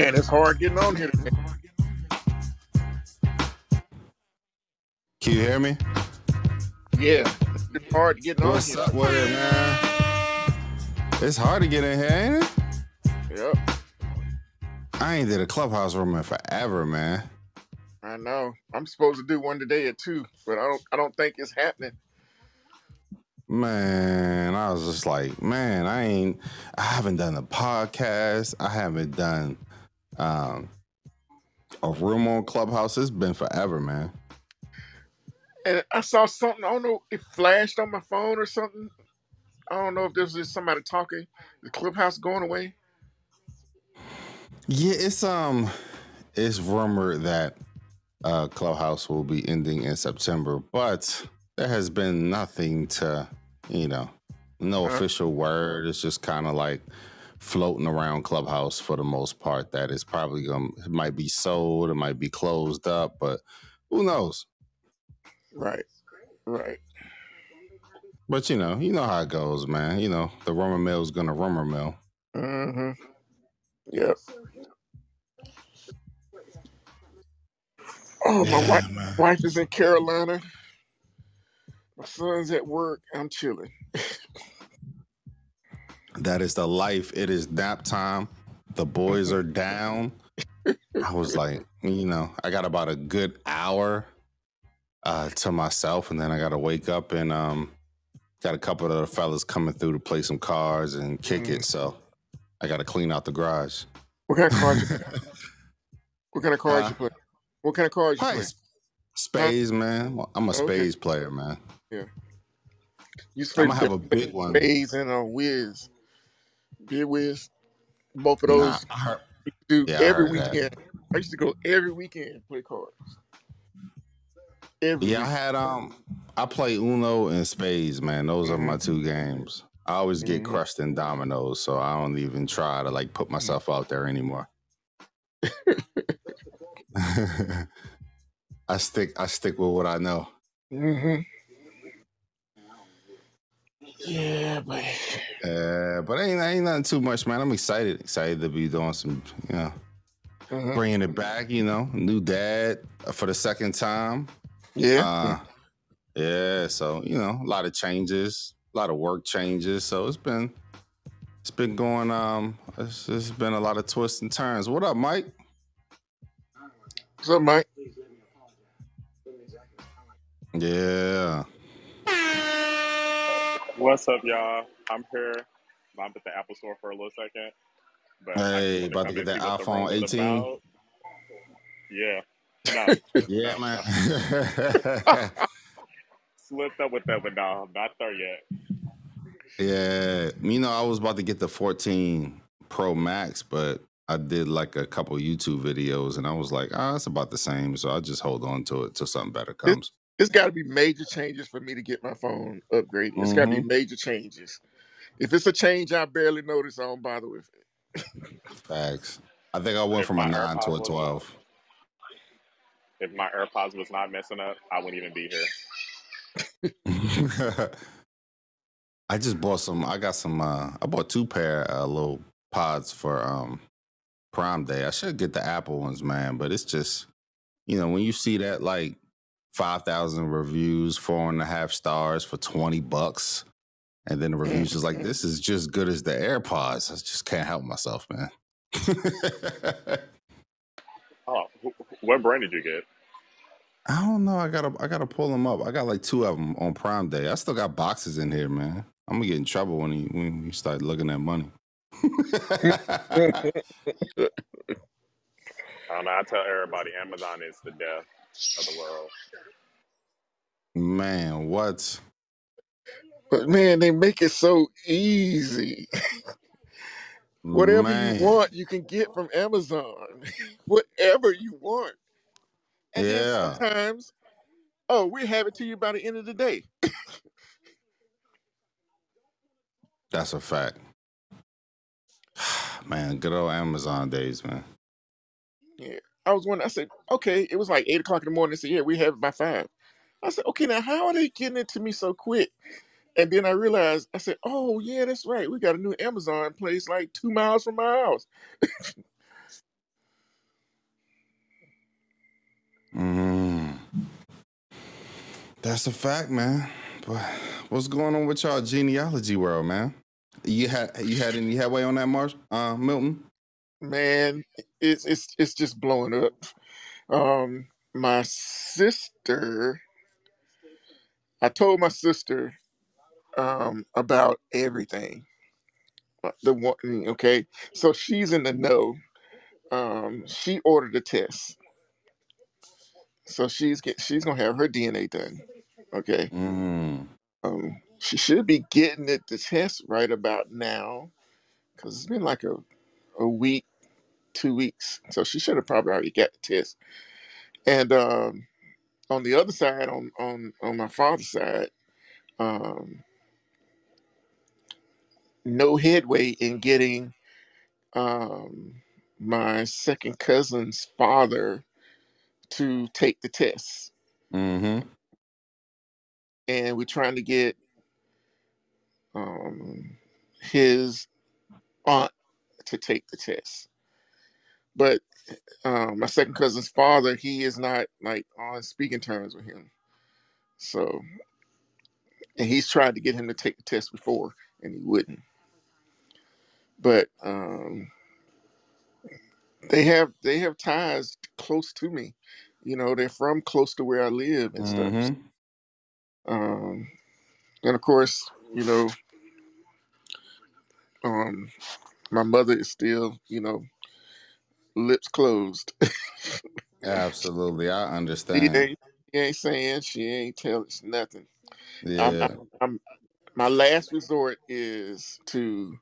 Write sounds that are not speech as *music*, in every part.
Man, it's hard getting on here. today. Can you hear me? Yeah, it's hard getting on What's here. up with it, man? It's hard to get in here, ain't it? Yep, I ain't did a clubhouse room in forever, man. I know. I'm supposed to do one today at two, but I don't. I don't think it's happening. Man, I was just like, man, I ain't I haven't done a podcast. I haven't done um a room on Clubhouse. It's been forever, man. And I saw something. I don't know. It flashed on my phone or something. I don't know if this is somebody talking. The clubhouse going away. Yeah, it's um it's rumored that uh Clubhouse will be ending in September, but there has been nothing to, you know, no Uh, official word. It's just kind of like floating around Clubhouse for the most part That is probably going it might be sold, it might be closed up, but who knows? right, right. But you know, you know how it goes, man. You know, the rumor mill is gonna rumor mill. Mm-hmm. Yep. Oh, my wife, Yeah, man. wife is in Carolina. My son's at work. I'm chilling. *laughs* That is the life. It is nap time. The boys are down. I was like, you know, I got about a good hour uh, to myself, and then I got to wake up and um, got a couple of the fellas coming through to play some cards and kick Mm. it. So I got to clean out the garage. What kind of cards you? *laughs* What kind of cards Huh? you play? What kind of cards you play? spades, man. I'm a Okay. spades player, man. You used I'm gonna have a big one. Spades and a Wiz. Bid Whist. Both of Nah, those I heard, do yeah, I every that. weekend. I used to go every weekend and play cards. Every Yeah, I had um I play Uno and Spades, man. Those are my Mhm. two games. I always get Mhm. crushed in dominoes, so I don't even try to like put myself out there anymore. *laughs* *laughs* I stick I stick with what I know. hmm Yeah, but Uh, but ain't ain't nothing too much, man. I'm excited, excited to be doing some, you know, Mhm. bringing it back. You know, new dad for the second time. yeah, Uh, yeah, so you know, a lot of changes, a lot of work changes. So it's been it's been going um it's, it's been a lot of twists and turns. What up, Mike? what's up, Mike? Yeah. What's up, y'all? I'm here. I'm at the Apple Store for a little second, but Hey, about to get that iPhone 18. Yeah, no, *laughs* Yeah, no, man. *laughs* slipped up with that, but no, not there yet. yeah. You know, I was about to get the 14 Pro Max, but I did like a couple YouTube videos and I was like, ah, it's about the same. So I just hold on to it till something better comes. It's got to be major changes for me to get my phone upgraded. It's got to be hmm major changes. If it's a change I barely notice, I don't bother with it. Facts. I think I went If from a my nine to AirPods a was twelve. if my AirPods was not messing up, I wouldn't even be here. *laughs* I just bought some. I got some. uh I bought two pair uh, little pods for um Prime Day. I should get the Apple ones, man. But it's just you know when you see that like five thousand reviews, four and a half stars for twenty bucks, and then the reviews is like this is just good as the AirPods. I just can't help myself, man. *laughs* Oh, what brand did you get? I don't know. I gotta I gotta pull them up. I got like two of them on Prime Day. I still got boxes in here, man. I'm gonna get in trouble when you when you start looking at money. *laughs* I don't know. I tell everybody Amazon is the death of the world. man, what? But man, they make it so easy. *laughs* Whatever you want, you can get from Amazon. *laughs* Whatever you want. And then yeah, sometimes, oh, we have it to you by the end of the day. *laughs* that's a fact. *sighs* Man, good old Amazon days, man. Yeah. I was wondering, I said, okay, it was like eight o'clock in the morning. I said, yeah, we have it by five. I said, okay, now how are they getting it to me so quick? And then I realized, I said, oh, yeah, that's right. We got a new Amazon place like two miles from my house. mm. That's a fact, man. But what's going on with y'all genealogy world, man? You had you had any headway on that, Marsh? Uh, Milton? Man, it's it's it's just blowing up. Um, my sister, I told my sister um about everything. Uh, The one, okay, so she's in the know. Um, she ordered a test, so she's get she's gonna have her DNA done. Okay, Mm. um, she should be getting it the test right about now because it's been like a a week, two weeks, so she should have probably already got the test. And um, on the other side, on on on my father's side, um, no headway in getting um, my second cousin's father to take the test, Mm-hmm. and we're trying to get um, his aunt to take the test. But um, my second cousin's father, he is not like on speaking terms with him. So, and he's tried to get him to take the test before, and he wouldn't. But um, they have they have ties close to me. You know, they're from close to where I live and stuff. Mm-hmm. Um, and of course, you know, um, my mother is still, you know, lips closed. Absolutely, I *laughs* she understand. ain't, she ain't saying, she ain't telling us nothing. I'm, Yeah. I'm, I'm, my last resort is to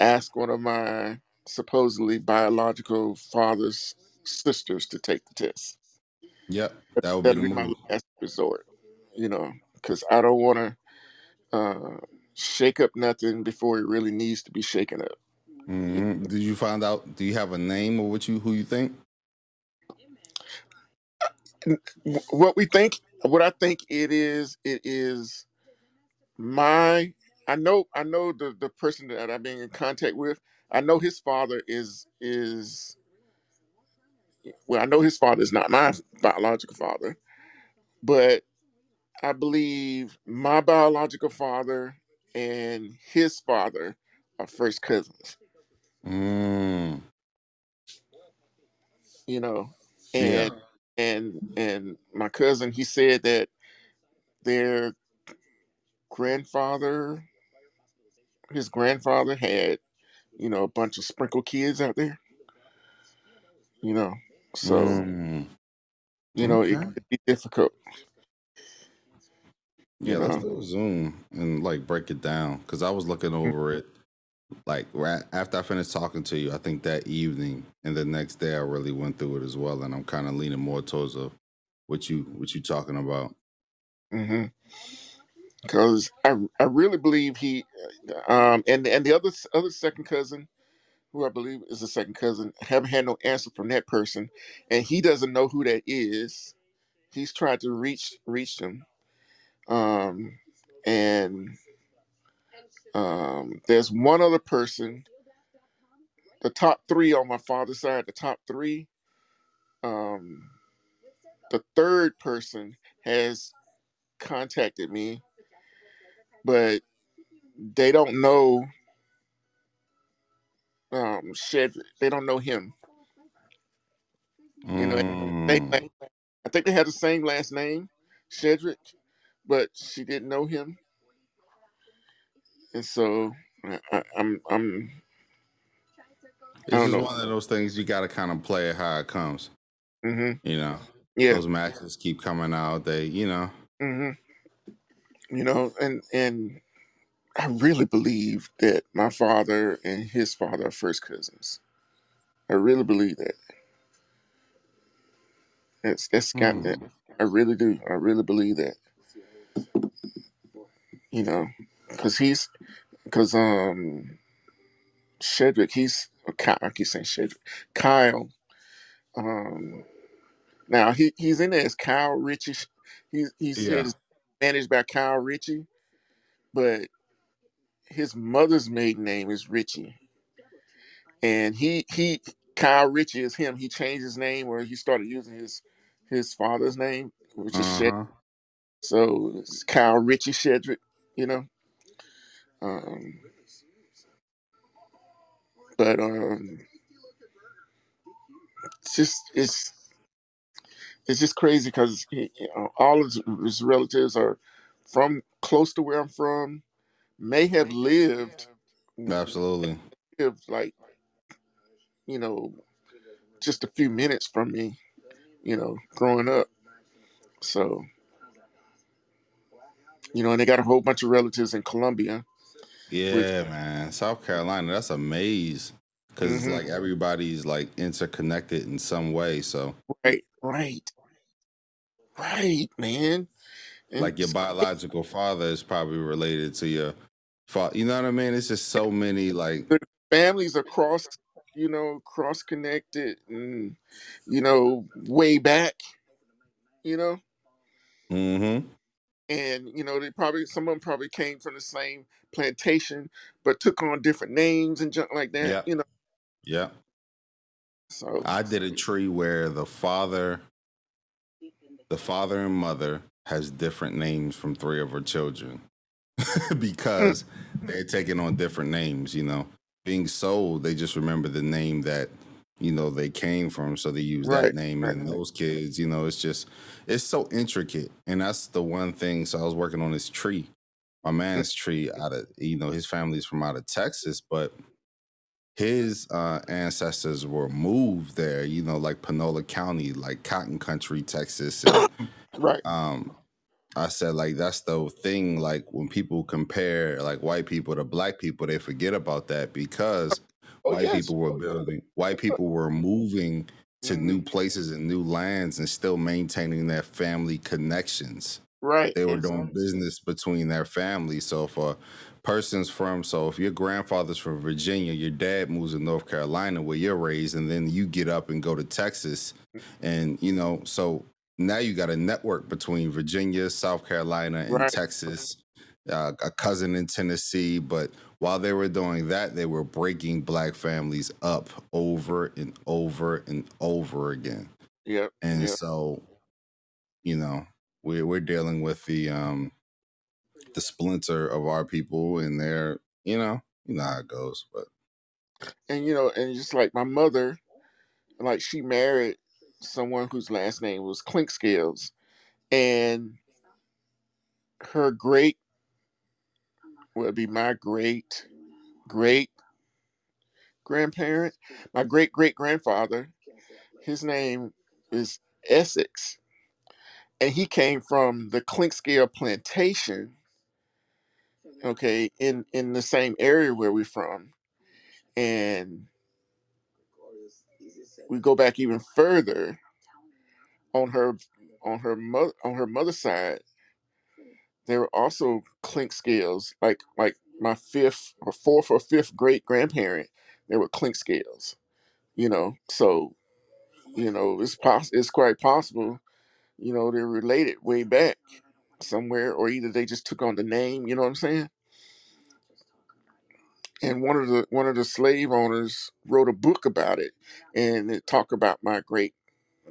ask one of my supposedly biological father's sisters to take the test. Yep. That would be That'll the be my last resort, you know, because I don't want to uh, shake up nothing before it really needs to be shaken up. Hmm Did you find out? Do you have a name of what you who you think? What we think, what I think it is, it is my. I know, I know the the person that I've been in contact with. I know his father is is well. I know his father is not my biological father, but I believe my biological father and his father are first cousins. Mm. You know, Yeah. and and and my cousin, he said that their grandfather, his grandfather had, you know, a bunch of sprinkle kids out there. You know, so Mm. you know it Okay. could be difficult. You Yeah, let's know, do Zoom and like break it down because I was looking over it like right after I finished talking to you. I think that evening and the next day I really went through it as well, and I'm kind of leaning more towards of what you what you talking about. because I I really believe he, um, and and the other other second cousin, who I believe is a second cousin, haven't had no answer from that person, and he doesn't know who that is. He's tried to reach reach them, um, and um, there's one other person. The top three on my father's side, the top three. Um, the third person has contacted me, but they don't know um Shedrick. They don't know him. You know, they, Mm. I think they had the same last name, Shedrick, but she didn't know him, and so I, I'm I'm It's just know. one of those things you got to kind of play it how it comes. hmm You know, Yeah. those matches keep coming out. They, you know, mm-hmm. You know, and and I really believe that my father and his father are first cousins. I really believe that. That's that's got that. Mm. I really do. I really believe that. You know, because he's because um Shedrick, he's Kyle, I keep saying Shedrick. Kyle, um, now he he's in there as Kyle Ritchie. He he's yeah. managed by Kyle Ritchie, but his mother's maiden name is Ritchie, and he he Kyle Ritchie is him. He changed his name or he started using his his father's name, which is Shed. Uh-huh. So it's Kyle Ritchie Shedrick, you know. Um, but um, it's just it's it's just crazy because you know, all of his, his relatives are from close to where I'm from, may have lived Absolutely. lived like you know just a few minutes from me, you know, growing up. So you know, and they got a whole bunch of relatives in Columbia. Yeah, man. South Carolina, that's a maze. because it's Mhm. like everybody's like interconnected in some way. So Right, right, right, man. And like your biological father is probably related to your father. You know what I mean? It's just so many like families across, you know, cross connected, and you know, way back, you know, mm-hmm. And you know, they probably some of them probably came from the same plantation, but took on different names and junk like that, Yeah. you know. Yeah. So I did a tree where the father the father and mother has different names from three of her children *laughs* hmm. because they're taking on different names, you know. Being sold, they just remember the name that you know they came from, so they use that name. right. And those kids, you know, it's just it's so intricate, and that's the one thing. So I was working on this tree, my man's tree out of you know his family's from out of Texas, but his uh, ancestors were moved there, you know, like Panola County, like Cotton Country, Texas. And, *coughs* right, um, I said, like, that's the thing. Like, when people compare, like, white people to black people, they forget about that because Oh, white yes. people were building, white people were moving to Mhm. new places and new lands and still maintaining their family connections right. they were exactly. doing business between their families. So a person's from, so if your grandfather's from Virginia, your dad moves to North Carolina where you're raised, and then you get up and go to Texas, and you know, so now you got a network between Virginia, South Carolina, and Right. Texas. Uh, a cousin in Tennessee, but while they were doing that, they were breaking black families up over and over and over again. Yep. And Yep. so, you know, we're we're dealing with the um the splinter of our people and their, you know, you know how it goes. But and you know, and just like my mother, like she married someone whose last name was Clinkscales, and her great would be my great great grandparent, my great great grandfather. His name is Essex, and he came from the Clinkscale plantation. Okay, in in the same area where we're from, and we go back even further on her on her mother on her mother's side there were also Clinkscales like like my fifth or fourth or fifth great grandparent they were Clinkscales you know? So you know it's poss- it's quite possible you know they're related way back somewhere or either they just took on the name you know what i'm saying? And one of the one of the slave owners wrote a book about it and it talked about my great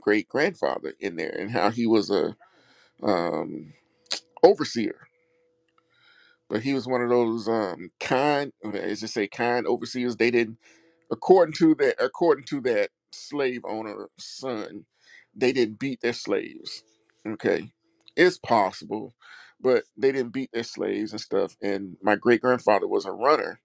great grandfather in there and how he was a um overseer. But he was one of those um kind as they say kind overseers. They didn't according to that according to that slave owner son they didn't beat their slaves okay? It's possible but they didn't beat their slaves and stuff and my great grandfather was a runner.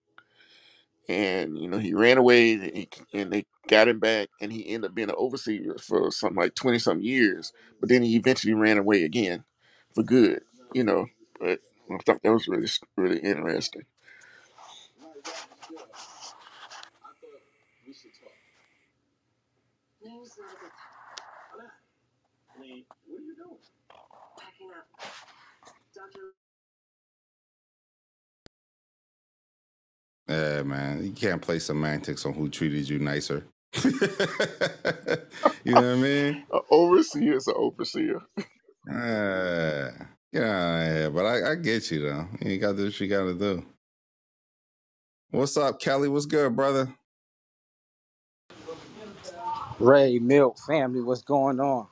And you know he ran away and, he, and they got him back and he ended up being an overseer for something like 20 some years but then he eventually ran away again for good you know but i thought that was really really interesting yeah, man, you can't play semantics on who treated you nicer. *laughs* you know what I mean? An overseer is an overseer. Uh, yeah, yeah, but I, I get you though. You got to do what you got to do. What's up, Kelly? What's good, brother? Ray Milk family, what's going on?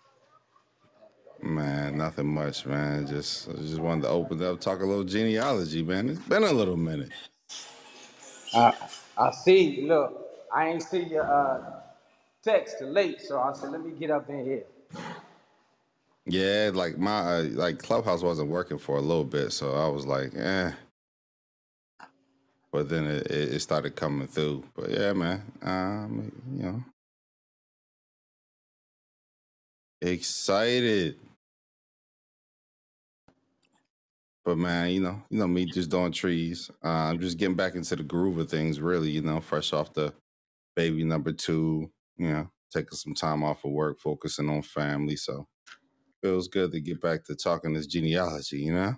Man, nothing much, man. Just I just wanted to open up, talk a little genealogy, man. It's been a little minute. Uh, I see. Look, I ain't see your uh, text till late, so I said, let me get up in here. Yeah, like my uh, like Clubhouse wasn't working for a little bit, so I was like, eh. But then it, it started coming through. But yeah, man, um, you know, excited. But man, you know, you know me just doing trees. Uh, I'm just getting back into the groove of things, really. You know, fresh off the baby number two. You know, taking some time off of work, focusing on family. So feels good to get back to talking this genealogy. You know.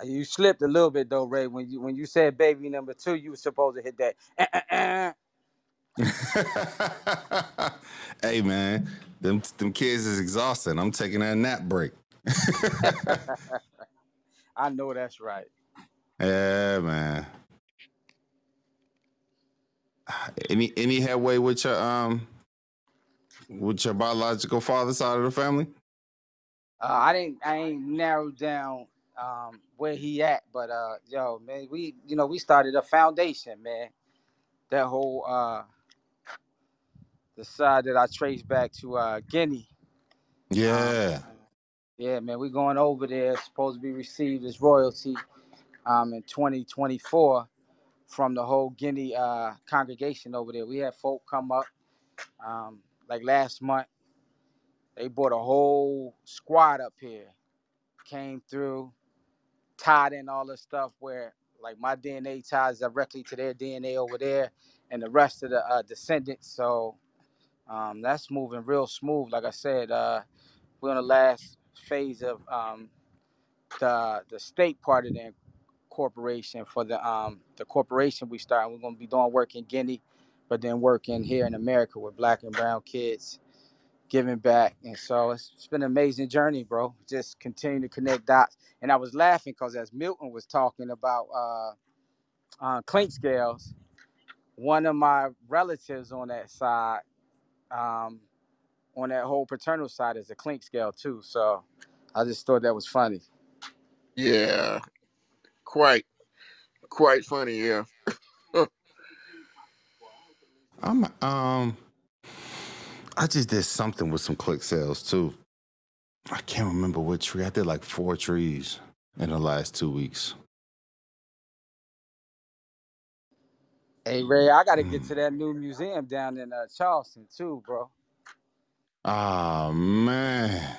Uh, You slipped a little bit though, Ray. When you when you said baby number two, you were supposed to hit that. eh, eh. *laughs* hey man, them them kids is exhausting. I'm taking that nap break. *laughs* I know that's right. yeah, man. Any any headway with your um with your biological father side of the family? Uh, I didn't I ain't narrowed down um, where he at, but uh, yo, man, we you know we started a foundation, man. That whole uh, the side that I traced back to uh, Guinea. Um, Yeah. yeah, man, we going over there. Supposed to be received as royalty um, in 2024 from the whole Guinea uh, congregation over there. We had folk come up um, like last month. They brought a whole squad up here, came through, tied in all the stuff where like my DNA ties directly to their DNA over there, and the rest of the uh, descendants. So um, that's moving real smooth. Like I said, uh, we're in the last phase of um, the the state part of the corporation for the um, the corporation we start. We're gonna be doing work in Guinea, but then working here in America with black and brown kids, giving back. And so it's, it's been an amazing journey, bro. Just continue to connect dots. And I was laughing because as Milton was talking about uh, uh, Clinkscales, one of my relatives on that side, um, on that whole paternal side, is a Clinkscale too. So I just thought that was funny. Yeah, quite quite funny. Yeah. *laughs* I'm um I just did something with some Clinkscales too. I can't remember what tree. I did like four trees in the last two weeks. Hey Ray, I got to get Mm. to that new museum down in uh, Charleston too, bro. Oh man.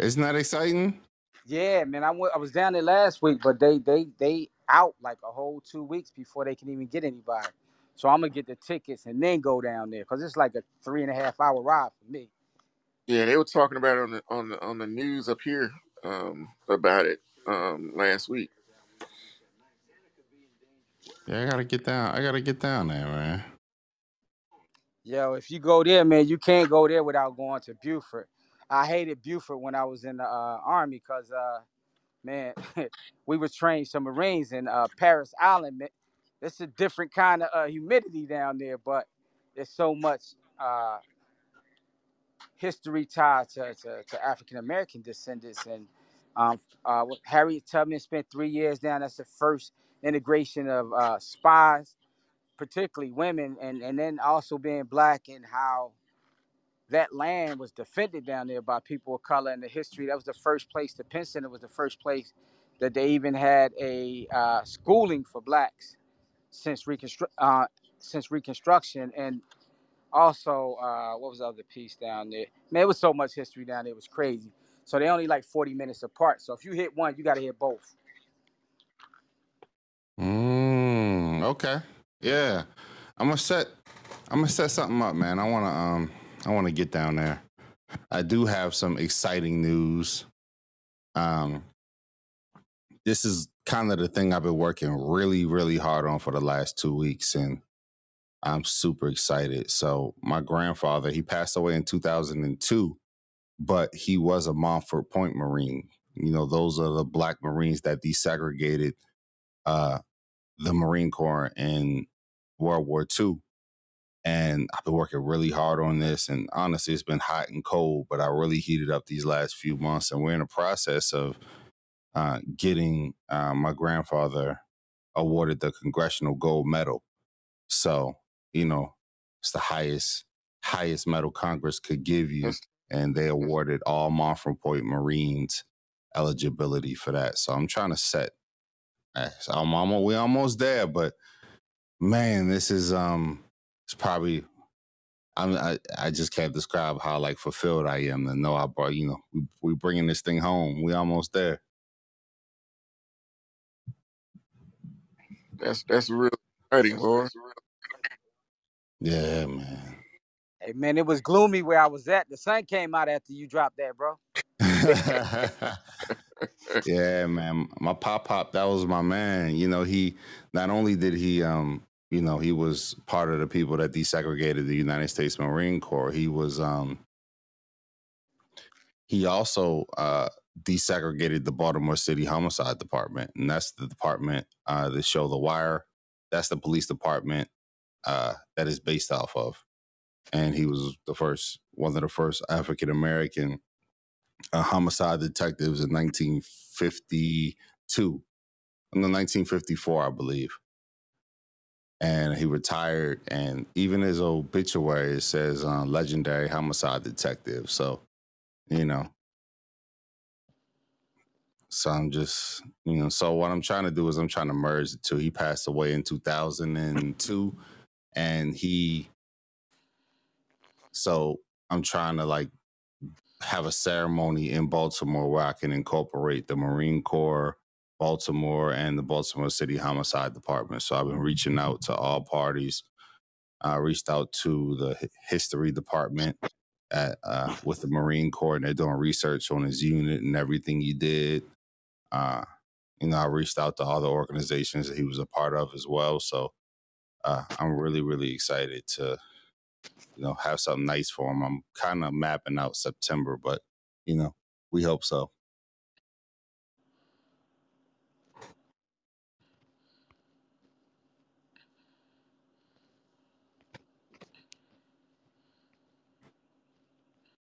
Isn't that exciting? Yeah, man, I went. I was down there last week, but they they they out like a whole two weeks before they can even get anybody. So I'm gonna get the tickets and then go down there because it's like a three and a half hour ride for me. Yeah, they were talking about it on the on the on the news up here um, about it um, last week. Yeah, I gotta get down. I gotta get down there, man. Yo, if you go there, man, you can't go there without going to Beaufort. I hated Beaufort when I was in the uh, army because, uh, man, *laughs* we were trained some Marines in uh, Parris Island. It's a different kind of uh, humidity down there, but there's so much uh, history tied to, to, to African American descendants. And um, uh, Harriet Tubman spent three years down. That's the first integration of uh, spies, particularly women, and, and then also being black and how that land was defended down there by people of color in the history. That was the first place. The Penn Center was the first place that they even had a uh, schooling for blacks since reconstru- uh, since Reconstruction, and also uh, what was the other piece down there? Man, it was so much history down there. It was crazy. So they only like forty minutes apart. So if you hit one, you got to hit both. Mm, okay. Yeah. I'm gonna set I'm gonna set something up, man. I wanna um I wanna get down there. I do have some exciting news. Um this is kind of the thing I've been working really, really hard on for the last two weeks, and I'm super excited. So my grandfather, he passed away in 2002, but he was a Montford Point Marine. You know, those are the black Marines that desegregated uh the Marine Corps in World War II. And I've been working really hard on this. And honestly, it's been hot and cold, but I really heated up these last few months. And we're in the process of uh, getting uh, my grandfather awarded the Congressional Gold Medal. So, you know, it's the highest highest medal Congress could give you. And they awarded all Montford Point Marines eligibility for that. So I'm trying to set. eh, So I'm almost we almost there, but man, this is um, it's probably. I'm, I I just can't describe how like fulfilled I am to know I brought you know we we bringing this thing home. We almost there. That's that's real exciting, boy. Yeah, man. Hey man, it was gloomy where I was at. The sun came out after you dropped that, bro. *laughs* yeah, man. My pop pop, that was my man. You know, he not only did he um, you know, he was part of the people that desegregated the United States Marine Corps. He was um he also uh desegregated the Baltimore City Homicide Department. And that's the department uh that show the wire. That's the police department uh that is based off of. And he was the first one of the first African American uh, homicide detectives in 1952, in the 1954, I believe. And he retired, and even his obituary says uh, legendary homicide detective. So, you know, so I'm just, you know, so what I'm trying to do is I'm trying to merge the two. He passed away in 2002, and he, so I'm trying to like have a ceremony in Baltimore where I can incorporate the Marine Corps, Baltimore, and the Baltimore City Homicide Department. So I've been reaching out to all parties. I reached out to the history department at uh, with the Marine Corps, and they're doing research on his unit and everything he did. Uh, you know, I reached out to other organizations that he was a part of as well. So uh, I'm really, really excited to you know, have something nice for him. I'm kind of mapping out September, but you know, we hope so.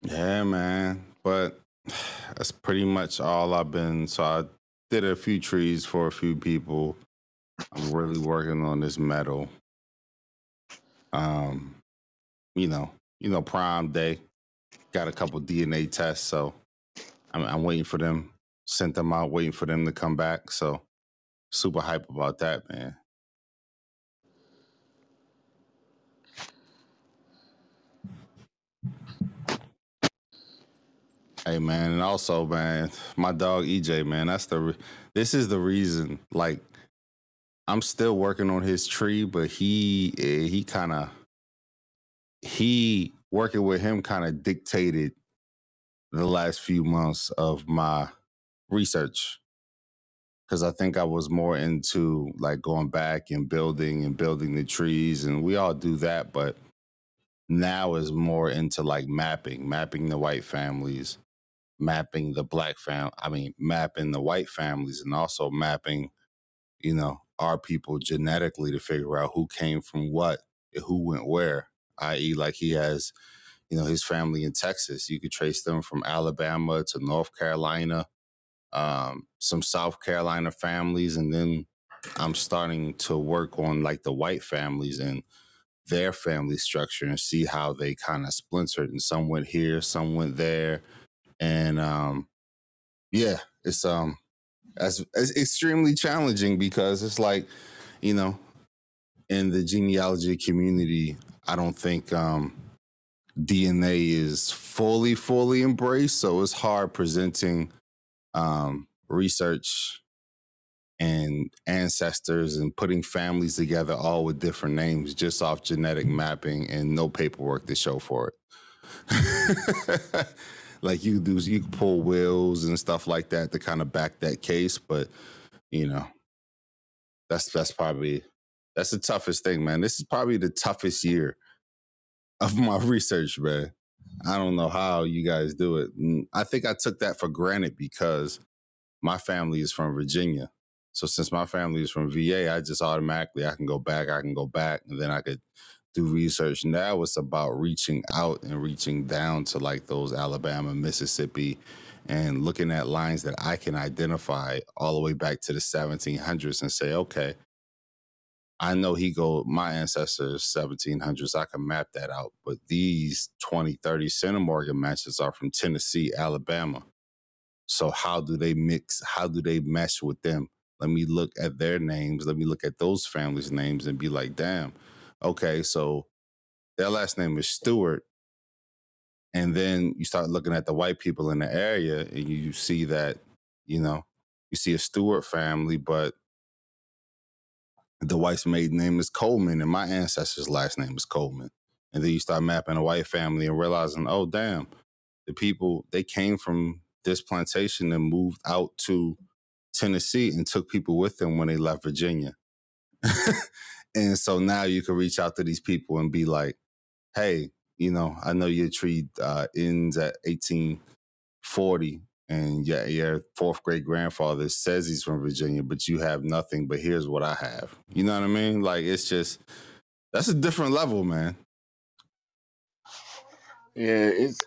Yeah, man. But *sighs* that's pretty much all I've been. So I did a few trees for a few people. I'm really working on this metal. Um, you know, you know, Prime Day. Got a couple DNA tests, so I'm, I'm waiting for them. Sent them out, waiting for them to come back. So super hype about that, man. Hey man, and also man, my dog EJ, man, that's the re- this is the reason. Like, I'm still working on his tree, but he eh, he kind of he working with him kind of dictated the last few months of my research because I think I was more into like going back and building and building the trees, and we all do that, but now is more into like mapping, mapping the white families, mapping the black fam. I mean, mapping the white families, and also mapping, you know, our people genetically to figure out who came from what, who went where. I.e., like he has, you know, his family in Texas. You could trace them from Alabama to North Carolina, um, some South Carolina families, and then I'm starting to work on like the white families and their family structure and see how they kind of splintered and some went here, some went there. And um yeah, it's um it's extremely challenging because it's like, you know, in the genealogy community, I don't think um DNA is fully, fully embraced. So it's hard presenting um research and ancestors and putting families together all with different names just off genetic mapping and no paperwork to show for it. *laughs* like you do you can pull wills and stuff like that to kind of back that case, but you know, that's that's probably that's the toughest thing, man. This is probably the toughest year of my *laughs* research, man. I don't know how you guys do it. Mm, I think I took that for granted because my family is from Virginia. So since my family is from VA, I just automatically I can go back, I can go back, and then I could do research. Now it's about reaching out and reaching down to like those Alabama, Mississippi, and looking at lines that I can identify all the way back to the 1700s and say, okay, I know he go my ancestors 1700s. I can map that out. But these 20, 30 Centimorgan matches are from Tennessee, Alabama. So how do they mix? How do they mesh with them? Let me look at their names. Let me look at those families' names and be like, damn, okay, so their last name is Stewart. And then you start looking at the white people in the area and you see that, you know, you see a Stewart family, but the wife's maiden name is Coleman and my ancestor's last name is Coleman. And then you start mapping a white family and realizing, oh, damn, the people, they came from this plantation and moved out to Tennessee and took people with them when they left Virginia. *laughs* and so now you can reach out to these people and be like, hey, you know, I know your tree uh, ends at 1840 and yeah, your fourth great grandfather says he's from Virginia, but you have nothing, but here's what I have. You know what I mean? Like it's just that's a different level, man. Yeah, it's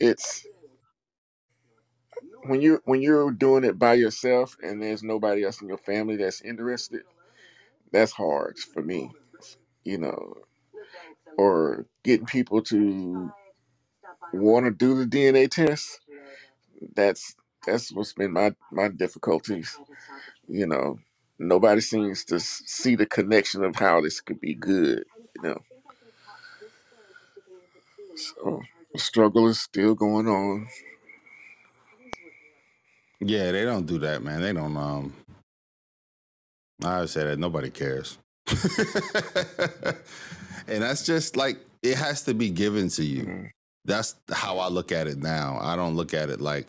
it's when you when you're doing it by yourself and there's nobody else in your family that's interested, that's hard for me. You know, or getting people to want to do the DNA test. That's that's what's been my my difficulties. You know, nobody seems to see the connection of how this could be good. You know, so the struggle is still going on. Yeah, they don't do that, man. They don't um I would say that nobody cares. *laughs* and that's just like it has to be given to you. Mhm. That's how I look at it now. I don't look at it like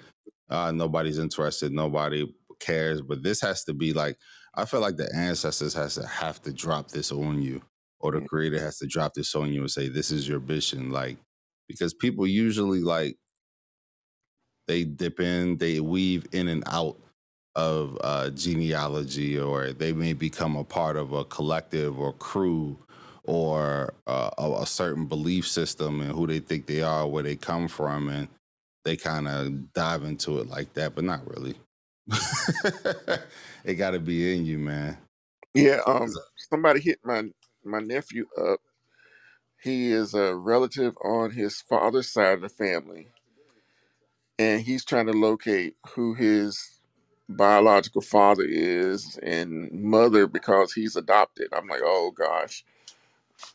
uh, nobody's interested, nobody cares. But this has to be like I feel like the ancestors has to have to drop this on you, or the creator has to drop this on you and say, "This is your mission." Like because people usually like they dip in, they weave in and out of uh, genealogy, or they may become a part of a collective or crew or uh, a, a certain belief system and who they think they are, where they come from, and they kind of dive into it like that, but not really. *laughs* it got to be in you, man. Yeah, um, somebody hit my my nephew up. He is a relative on his father's side of the family, and he's trying to locate who his biological father is and mother because he's adopted. I'm like, oh gosh,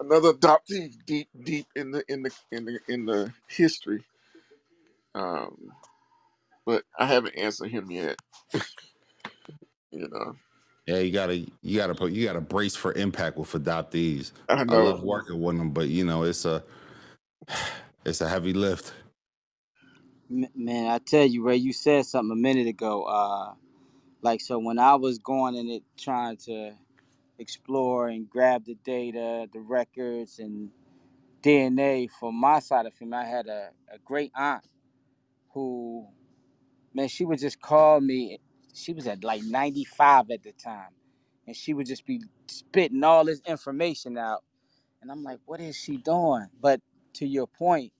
another adoptee deep deep in the in the in the in the history. Um, but I haven't answered him yet. *laughs* You know, Yeah, you gotta you gotta put you gotta brace for impact with adoptees. I know. I love working with them, but you know it's a *sighs* it's a heavy lift. Man, I tell you, Ray, you said something a minute ago. Uh, like so, when I was going in it, trying to explore and grab the data, the records, and DNA for my side of him, I had a, a great aunt who, man, she would just call me. She was at like 95 at the time, and she would just be spitting all this information out, and I'm like, what is she doing? But to your point,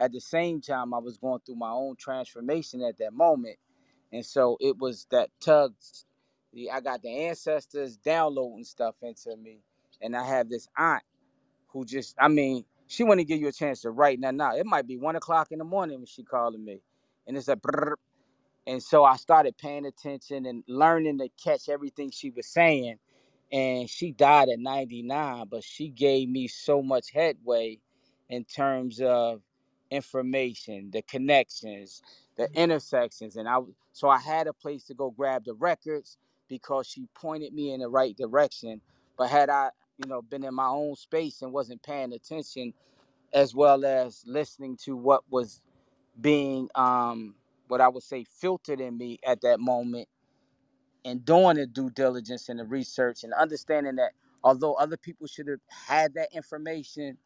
at the same time, I was going through my own transformation at that moment And so it was that tug. I got the ancestors downloading stuff into me. And I have this aunt who just, I mean, she wouldn't give you a chance to write nothing now. It might be one o'clock in the morning when she calling me. And it's a brrr. and so I started paying attention and learning to catch everything she was saying. And she died at 99, but she gave me so much headway in terms of information, the connections, the intersections. And I so I had a place to go grab the records because she pointed me in the right direction. But had I, you know, been in my own space and wasn't paying attention as well as listening to what was being um what I would say filtered in me at that moment and doing the due diligence and the research and understanding that although other people should have had that information,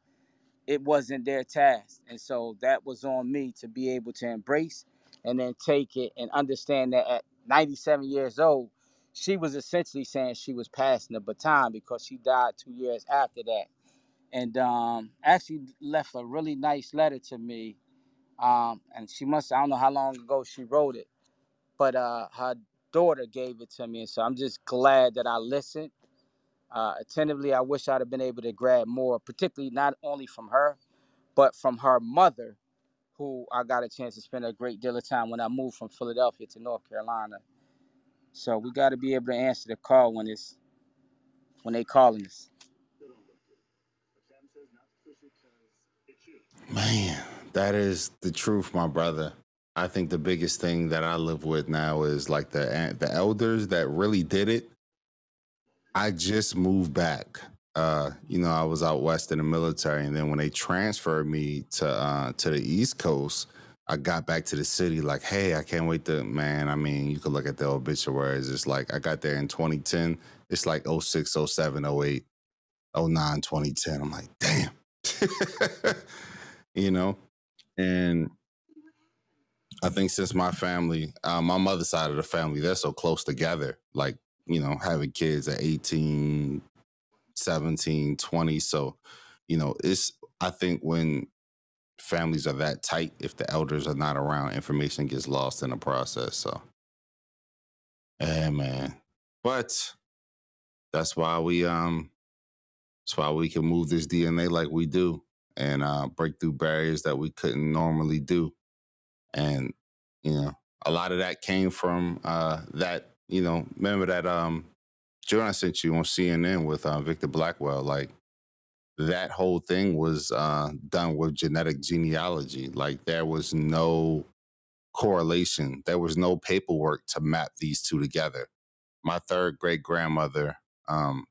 it wasn't their task. And so that was on me to be able to embrace and then take it and understand that at 97 years old, she was essentially saying she was passing the baton because she died two years after that and um, actually left a really nice letter to me. Um, and she must I don't know how long ago she wrote it, but uh, her daughter gave it to me, and so I'm just glad that I listened uh, attentively. I wish I'd have been able to grab more, particularly not only from her, but from her mother, who I got a chance to spend a great deal of time when I moved from Philadelphia to North Carolina. So we got to be able to answer the call when it's when they calling us. Man, that is the truth, my brother. I think the biggest thing that I live with now is like the the elders that really did it. I just moved back. Uh, you know, I was out west in the military, and then when they transferred me to uh, to the East Coast, I got back to the city. Like, hey, I can't wait to man. I mean, you could look at the obituaries. It's like I got there in 2010. It's like 06, 07, 08, 09, 2010. I'm like, damn. *laughs* you know, and I think since my family, uh, my mother's side of the family, they're so close together. Like, you know, having kids at 18, 17, 20. So, you know, it's, I think when families are that tight, if the elders are not around, information gets lost in the process. So, yeah, man. But that's why we, um, that's why we can move this DNA like we do and uh, break through barriers that we couldn't normally do. And, you know, a lot of that came from uh, that, you know, remember that um, joint I sent you on CNN with uh, Victor Blackwell? Like, that whole thing was uh, done with genetic genealogy. Like, there was no correlation, there was no paperwork to map these two together. My third great grandmother, um,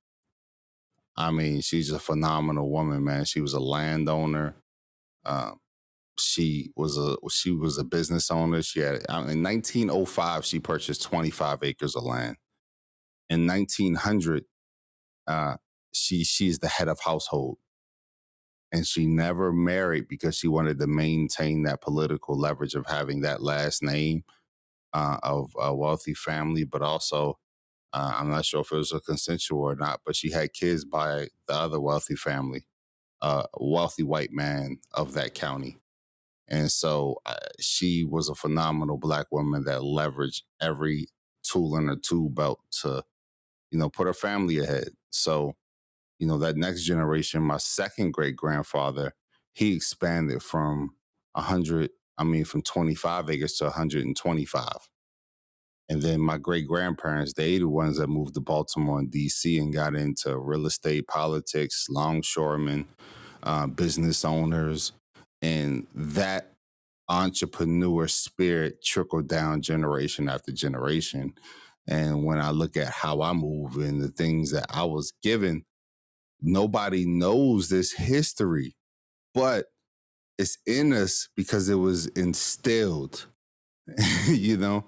I mean, she's a phenomenal woman, man. She was a landowner. Um, she was a she was a business owner. She had in 1905 she purchased 25 acres of land. In 1900, uh, she she's the head of household, and she never married because she wanted to maintain that political leverage of having that last name uh, of a wealthy family, but also uh, I'm not sure if it was a consensual or not, but she had kids by the other wealthy family, uh, a wealthy white man of that county. And so uh, she was a phenomenal black woman that leveraged every tool in her tool belt to, you know, put her family ahead. So, you know, that next generation, my second great grandfather, he expanded from 100, I mean, from 25 acres to 125. And then my great grandparents, they the ones that moved to Baltimore and DC and got into real estate, politics, longshoremen, uh, business owners. And that entrepreneur spirit trickled down generation after generation. And when I look at how I move and the things that I was given, nobody knows this history, but it's in us because it was instilled, *laughs* you know?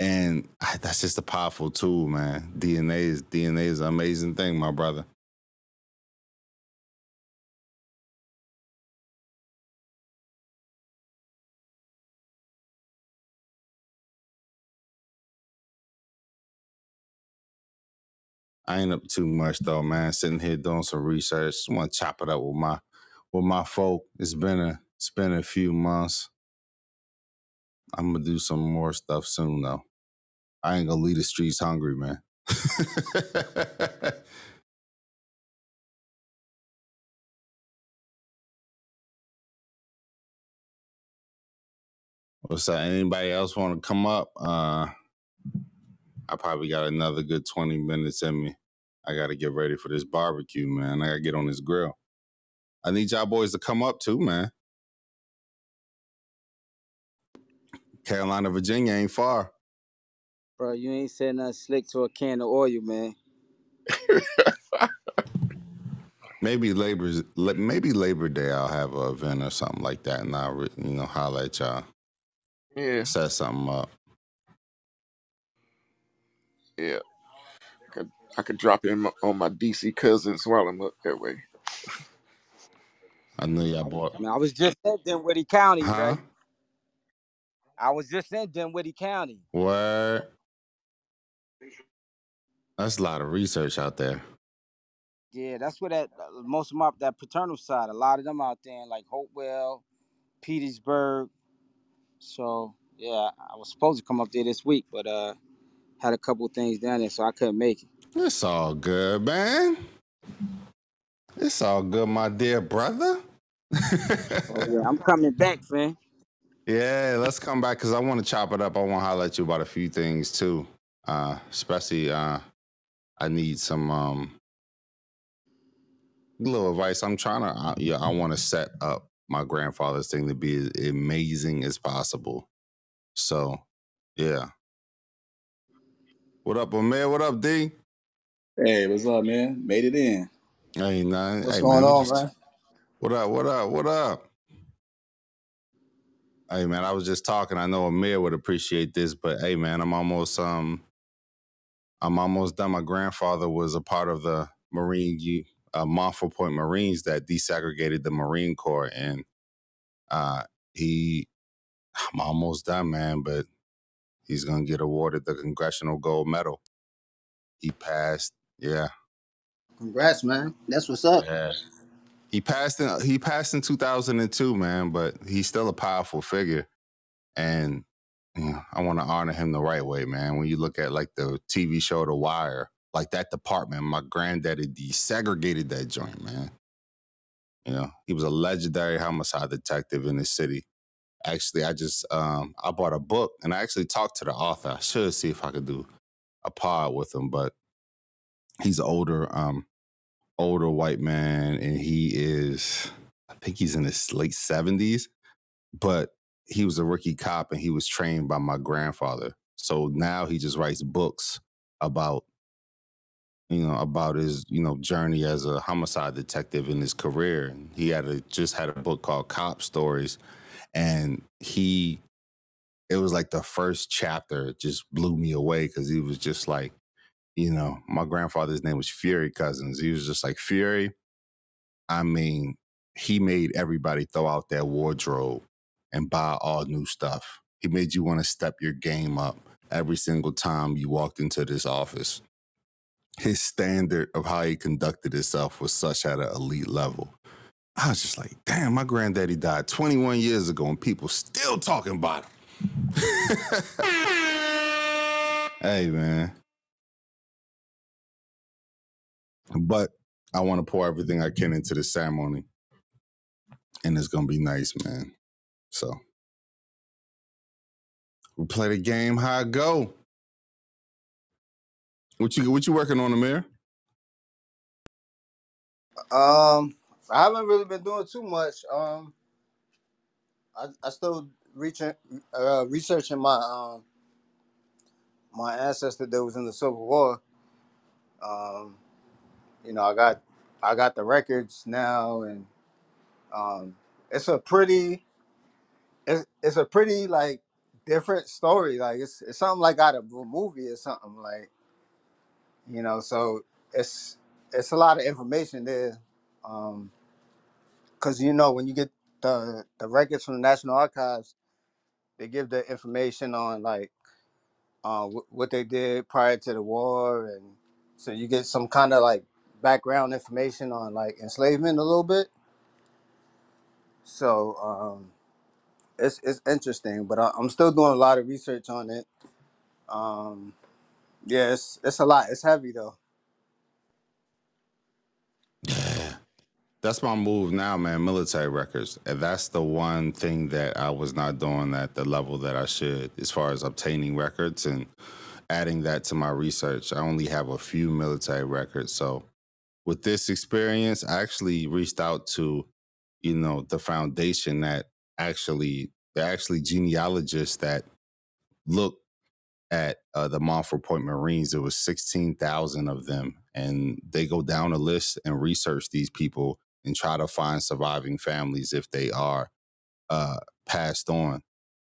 And ah, that's just a powerful tool, man. DNA is DNA is an amazing thing, my brother. I ain't up too much though, man. Sitting here doing some research. Just want to chop it up with my with my folk. It's been a it's been a few months. I'm gonna do some more stuff soon though. I ain't gonna leave the streets hungry, man. *laughs* What's up? Anybody else want to come up? Uh, I probably got another good 20 minutes in me. I got to get ready for this barbecue, man. I got to get on this grill. I need y'all boys to come up too, man. Carolina, Virginia ain't far. Bro, you ain't said nothing slick to a can of oil, man. *laughs* maybe Labor's maybe Labor Day I'll have an event or something like that, and I'll you know holler at y'all. Yeah, Set something up. yeah. I could, drop in my, on my DC cousins while I'm up that way. I know y'all bought. I mean, I was just in Dinwiddie County, Huh? right? I was just in Dinwiddie County. What? That's a lot of research out there. Yeah, that's where that uh, most of my that paternal side. A lot of them out there in like Hopewell, Petersburg. So yeah, I was supposed to come up there this week, but uh, had a couple things down there, so I couldn't make it. It's all good, man. It's all good, my dear brother. Oh yeah, I'm coming back, man. Yeah, let's come back because I want to chop it up. I want to highlight you about a few things too. Uh, especially uh I need some um little advice. I'm trying to uh, yeah, I want to set up my grandfather's thing to be as amazing as possible. So, yeah. What up, Amir? What up, D? Hey, what's up, man? Made it in. Hey, nah, What's hey, going man, on, just man? what up? What up? What up? Hey man, I was just talking. I know Amir would appreciate this, but hey man, I'm almost um I'm almost done. My grandfather was a part of the Marine U uh, Montford Point Marines that desegregated the Marine Corps, and uh he I'm almost done, man, but he's gonna get awarded the Congressional Gold Medal. He passed, yeah, Congrats, man. That's what's up. yeah. He passed in he passed in 2002, man, but he's still a powerful figure. And you know, I want to honor him the right way, man. When you look at like the TV show The Wire, like that department, my granddaddy desegregated that joint, man. You know, he was a legendary homicide detective in the city. Actually, I just um I bought a book and I actually talked to the author. I should see if I could do a pod with him, but he's older um older white man and he is I think he's in his late 70s, but he was a rookie cop and he was trained by my grandfather. So now he just writes books about you know about his you know journey as a homicide detective in his career. He had a just had a book called Cop Stories and he it was like the first chapter just blew me away cuz he was just like you know, my grandfather's name was Fury Cousins. He was just like Fury. I mean, he made everybody throw out their wardrobe and buy all new stuff. He made you want to step your game up every single time you walked into this office. His standard of how he conducted himself was such at an elite level. I was just like, damn, my granddaddy died 21 years ago and people still talking about him. *laughs* hey, man. But I want to pour everything I can into the ceremony. And it's gonna be nice, man. So we play the game how it go. What you what you working on, Amir? Um, I haven't really been doing too much. Um, I I still reaching uh researching my um my ancestor that was in the Civil War. Um, you know, I got I got the records now, and um, it's a pretty it's it's a pretty like different story. Like it's it's something like out of a movie or something. Like you know, so it's it's a lot of information there. Um, because you know when you get the the records from the National Archives, they give the information on like uh, wh- what they did prior to the war, and so you get some kind of like background information on like enslavement a little bit. So um, it's it's interesting, but I, I'm still doing a lot of research on it. Um, yeah, it's it's a lot. It's heavy though. That's my move now, man. Military records. And that's the one thing that I was not doing at the level that I should, as far as obtaining records and adding that to my research. I only have a few military records. So with this experience, I actually reached out to, you know, the foundation that actually they're actually genealogists that look at uh, the Montford Point Marines. There was 16,000 of them. And they go down a list and research these people and try to find surviving families if they are uh, passed on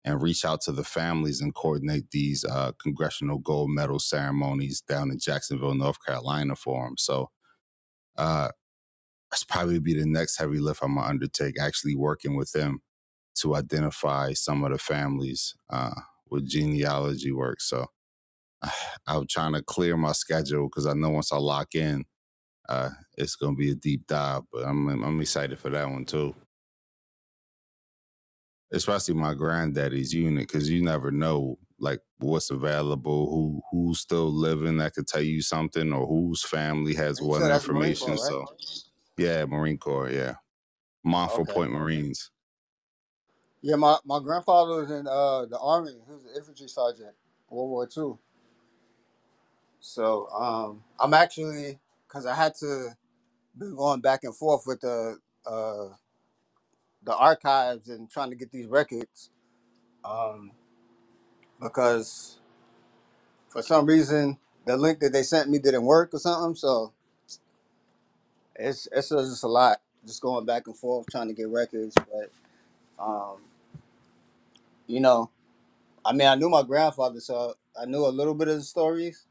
and reach out to the families and coordinate these uh, congressional gold medal ceremonies down in Jacksonville, North Carolina for them. So uh, that's probably be the next heavy lift I'm gonna undertake, actually working with them to identify some of the families uh, with genealogy work. So *sighs* I'm trying to clear my schedule because I know once I lock in, uh, it's gonna be a deep dive. But I'm I'm excited for that one too. Especially my granddaddy's unit, because you never know like what's available, who who's still living that could tell you something, or whose family has what information. Corps, right? So yeah, Marine Corps, yeah, Montford Okay. Point Marines. Yeah, my, my grandfather was in uh, the army. He was an infantry sergeant, World War II. So um, I'm actually, because I had to be going back and forth with the uh, the archives and trying to get these records, um, because for some reason the link that they sent me didn't work or something. So it's it's just a lot, just going back and forth trying to get records. But um, you know, I mean, I knew my grandfather, so I knew a little bit of the stories.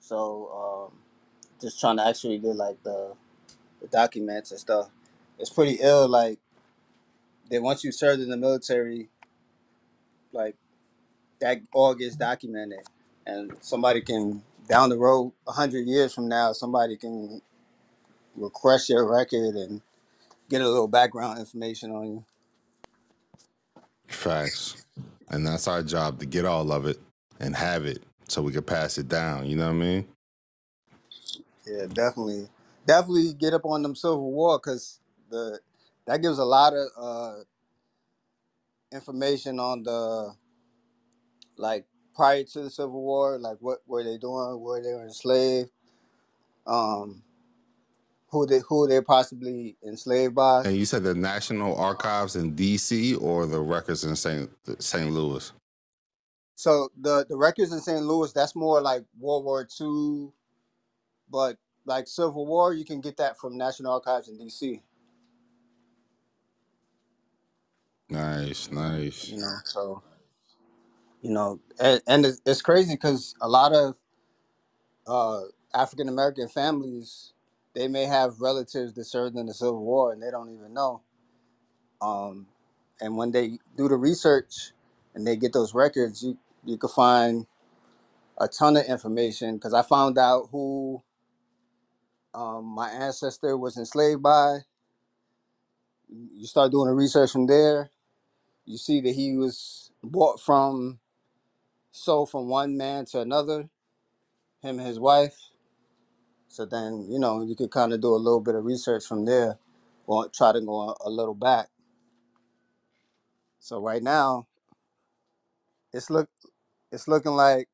So um, just trying to actually get like the, the documents and stuff. It's pretty ill. Like that once you served in the military, like that all gets documented, and somebody can down the road, a hundred years from now, somebody can request your record and get a little background information on you. Facts. And that's our job to get all of it and have it so we can pass it down. You know what I mean? Yeah, definitely, definitely get up on them Civil War because the that gives a lot of uh, information on the like prior to the Civil War, like what were they doing, were they enslaved, um, who they who they possibly enslaved by. And you said the National Archives in DC or the records in St. St. Louis? So the the records in St. Louis, that's more like World War II, but like Civil War, you can get that from National Archives in DC. Nice, nice. You know, so you know, and, and it's, crazy because a lot of uh, African American families they may have relatives that served in the Civil War and they don't even know. Um, and when they do the research and they get those records, you you can find a ton of information. Because I found out who um, my ancestor was enslaved by. You start doing the research from there. You see that he was bought from, sold from one man to another, him and his wife. So then, you know, you could kind of do a little bit of research from there, or try to go a, a little back. So right now, it's look, it's looking like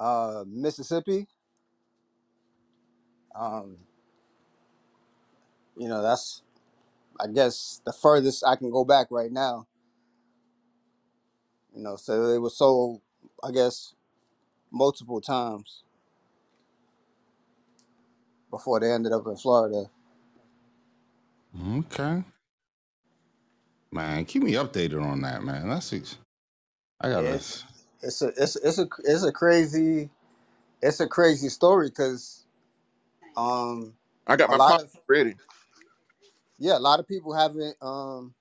uh, Mississippi. Um, you know, that's I guess the furthest I can go back right now. You know, so they were sold, I guess, multiple times before they ended up in Florida. Okay. Man, keep me updated on that, man. That's ex- I gotta It's it's a it's it's a it's a crazy it's a crazy story because um I got a my lot pop of ready. yeah a lot of people haven't um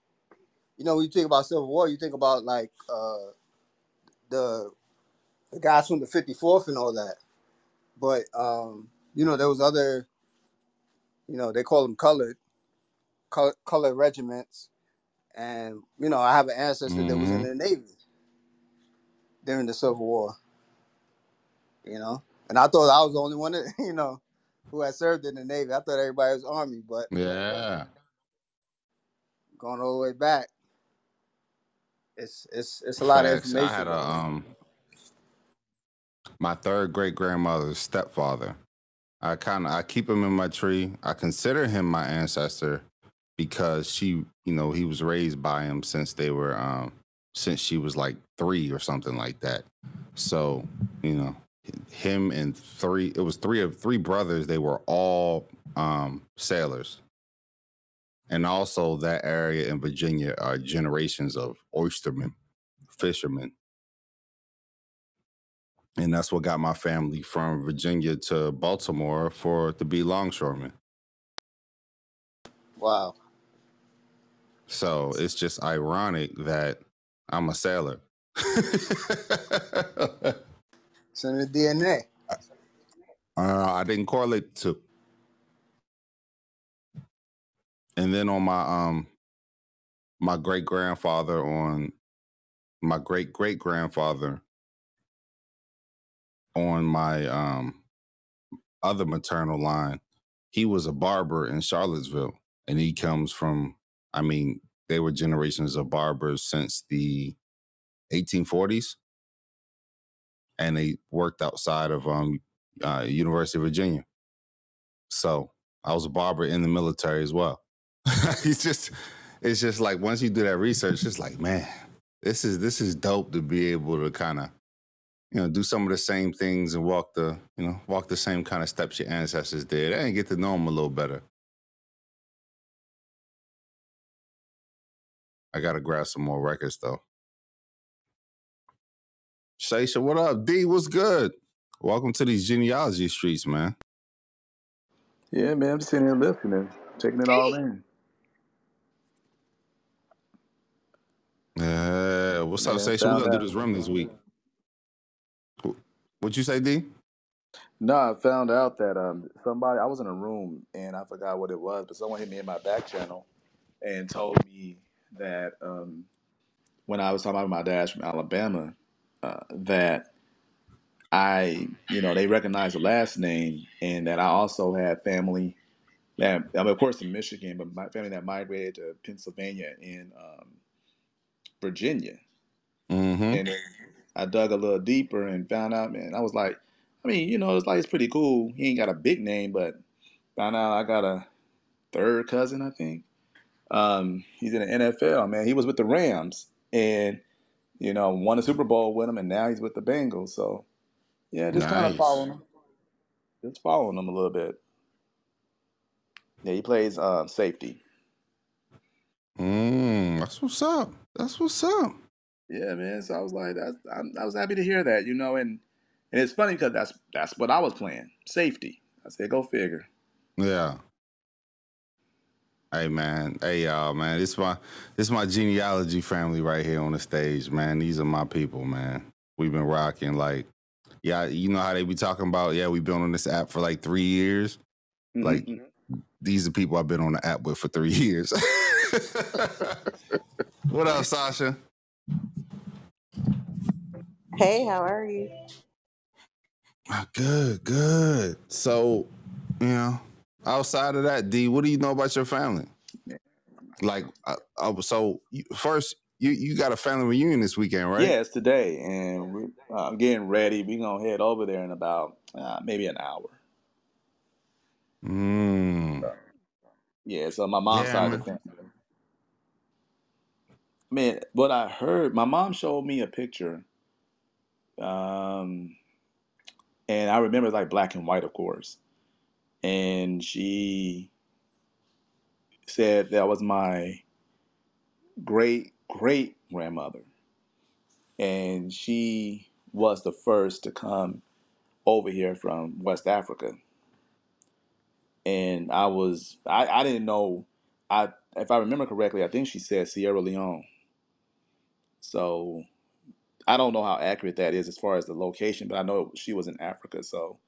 you know when you think about Civil War you think about like uh the the guys from the 54th and all that. But um you know there was other you know they call them colored color, colored regiments. And you know I have an ancestor that was in Mhm. the Navy during the Civil War you know? And I thought I was the only one that *laughs* you know who had served in the Navy. I thought everybody was Army but Yeah. going all the way back it's it's it's a lot of Facts. I information had a um my third great grandmother's stepfather. I kind of I keep him in my tree. I consider him my ancestor because she, you know, he was raised by him since they were um since she was like 3 or something like that. So, you know, him and three it was three of three brothers, they were all um sailors. And also that area in Virginia are generations of oystermen, fishermen. And that's what got my family from Virginia to Baltimore for to be longshoremen. wow So it's just ironic that I'm a sailor. *laughs* it's in the DNA Uh, I didn't correlate the And then on my um my great grandfather on my great great grandfather on my um other maternal line, he was a barber in Charlottesville. And he comes from, I mean, they were generations of barbers since the 1840s. And they worked outside of um uh, University of Virginia. So I was a barber in the military as well. *laughs* it's just it's just like once you do that research, it's like, man, this is this is dope to be able to kind of you know do some of the same things and walk the you know walk the same kind of steps your ancestors did and get to know them a little better. I gotta grab some more records though. Shaysha, what up? D, what's good? Welcome to these genealogy streets, man. Yeah, man, I'm just sitting here listening, taking it all in. Yeah, what's up, Man, Sasha? We found gonna do this room this week. What'd you say, D? No, I found out that um somebody I was in a room and I forgot what it was, but someone hit me in my back channel and told me that um when I was talking about my dad's from Alabama, uh, that I, you know, they recognized the last name and that I also had family that, I mean, of course, in Michigan, but my family that migrated to Pennsylvania and um, Virginia. Mm-hmm. And I dug a little deeper and found out, man, I was like, I mean, you know, it's like it's pretty cool. He ain't got a big name, but found out I got a third cousin, I think. Um, he's in the NFL, man. He was with the Rams and, you know, won a Super Bowl with him, and now he's with the Bengals. So, yeah, just kind of following him. Just following him a little bit. Yeah, he plays um, safety. Mm, that's what's up. That's what's up. Yeah, man. So I was like, that's, I, I was happy to hear that, you know, and and it's funny because that's that's what I was playing, safety. I said, go figure. Yeah. Hey man, hey y'all, man. This my this my genealogy family right here on the stage, man. These are my people, man. We've been rocking like, yeah, you know how they be talking about, yeah, we've been on this app for like three years. Like, Mhm. These are people I've been on the app with for three *laughs* years. *laughs* what up, Sasha? Hey, how are you? Ah, Good, good. So, you know, outside of that, D, what do you know about your family? Like, uh, uh, so you, first, you you got a family reunion this weekend, right? Yeah, it's today, and we, uh, I'm getting ready. We're gonna head over there in about uh, maybe an hour. Mm. Yeah, so my mom's Yeah, side of the family. Man, what I heard, my mom showed me a picture, um, and I remember it's like black and white, of course. And she said that was my great great grandmother, and she was the first to come over here from West Africa. And I was, I, I didn't know, I if I remember correctly, I think she said Sierra Leone. So I don't know how accurate that is as far as the location, but I know she was in Africa. So,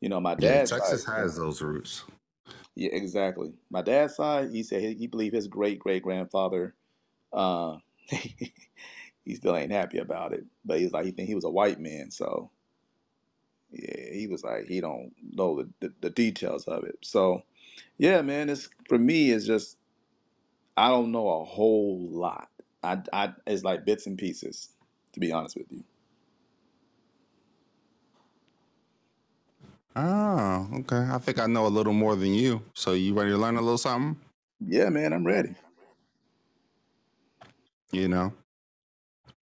you know, my Yeah, dad's side, Texas has those roots. yeah, exactly. My dad's side, he said he, he believed his great great grandfather, uh, *laughs* he still ain't happy about it, but he's like he think he was a white man. So yeah, he was like he don't know the, the, the details of it. So yeah, man, it's for me, it's just I don't know a whole lot. I, I it's like bits and pieces, to be honest with you. Oh, okay. I think I know a little more than you. So you ready to learn a little something? Yeah, man, I'm ready. You know,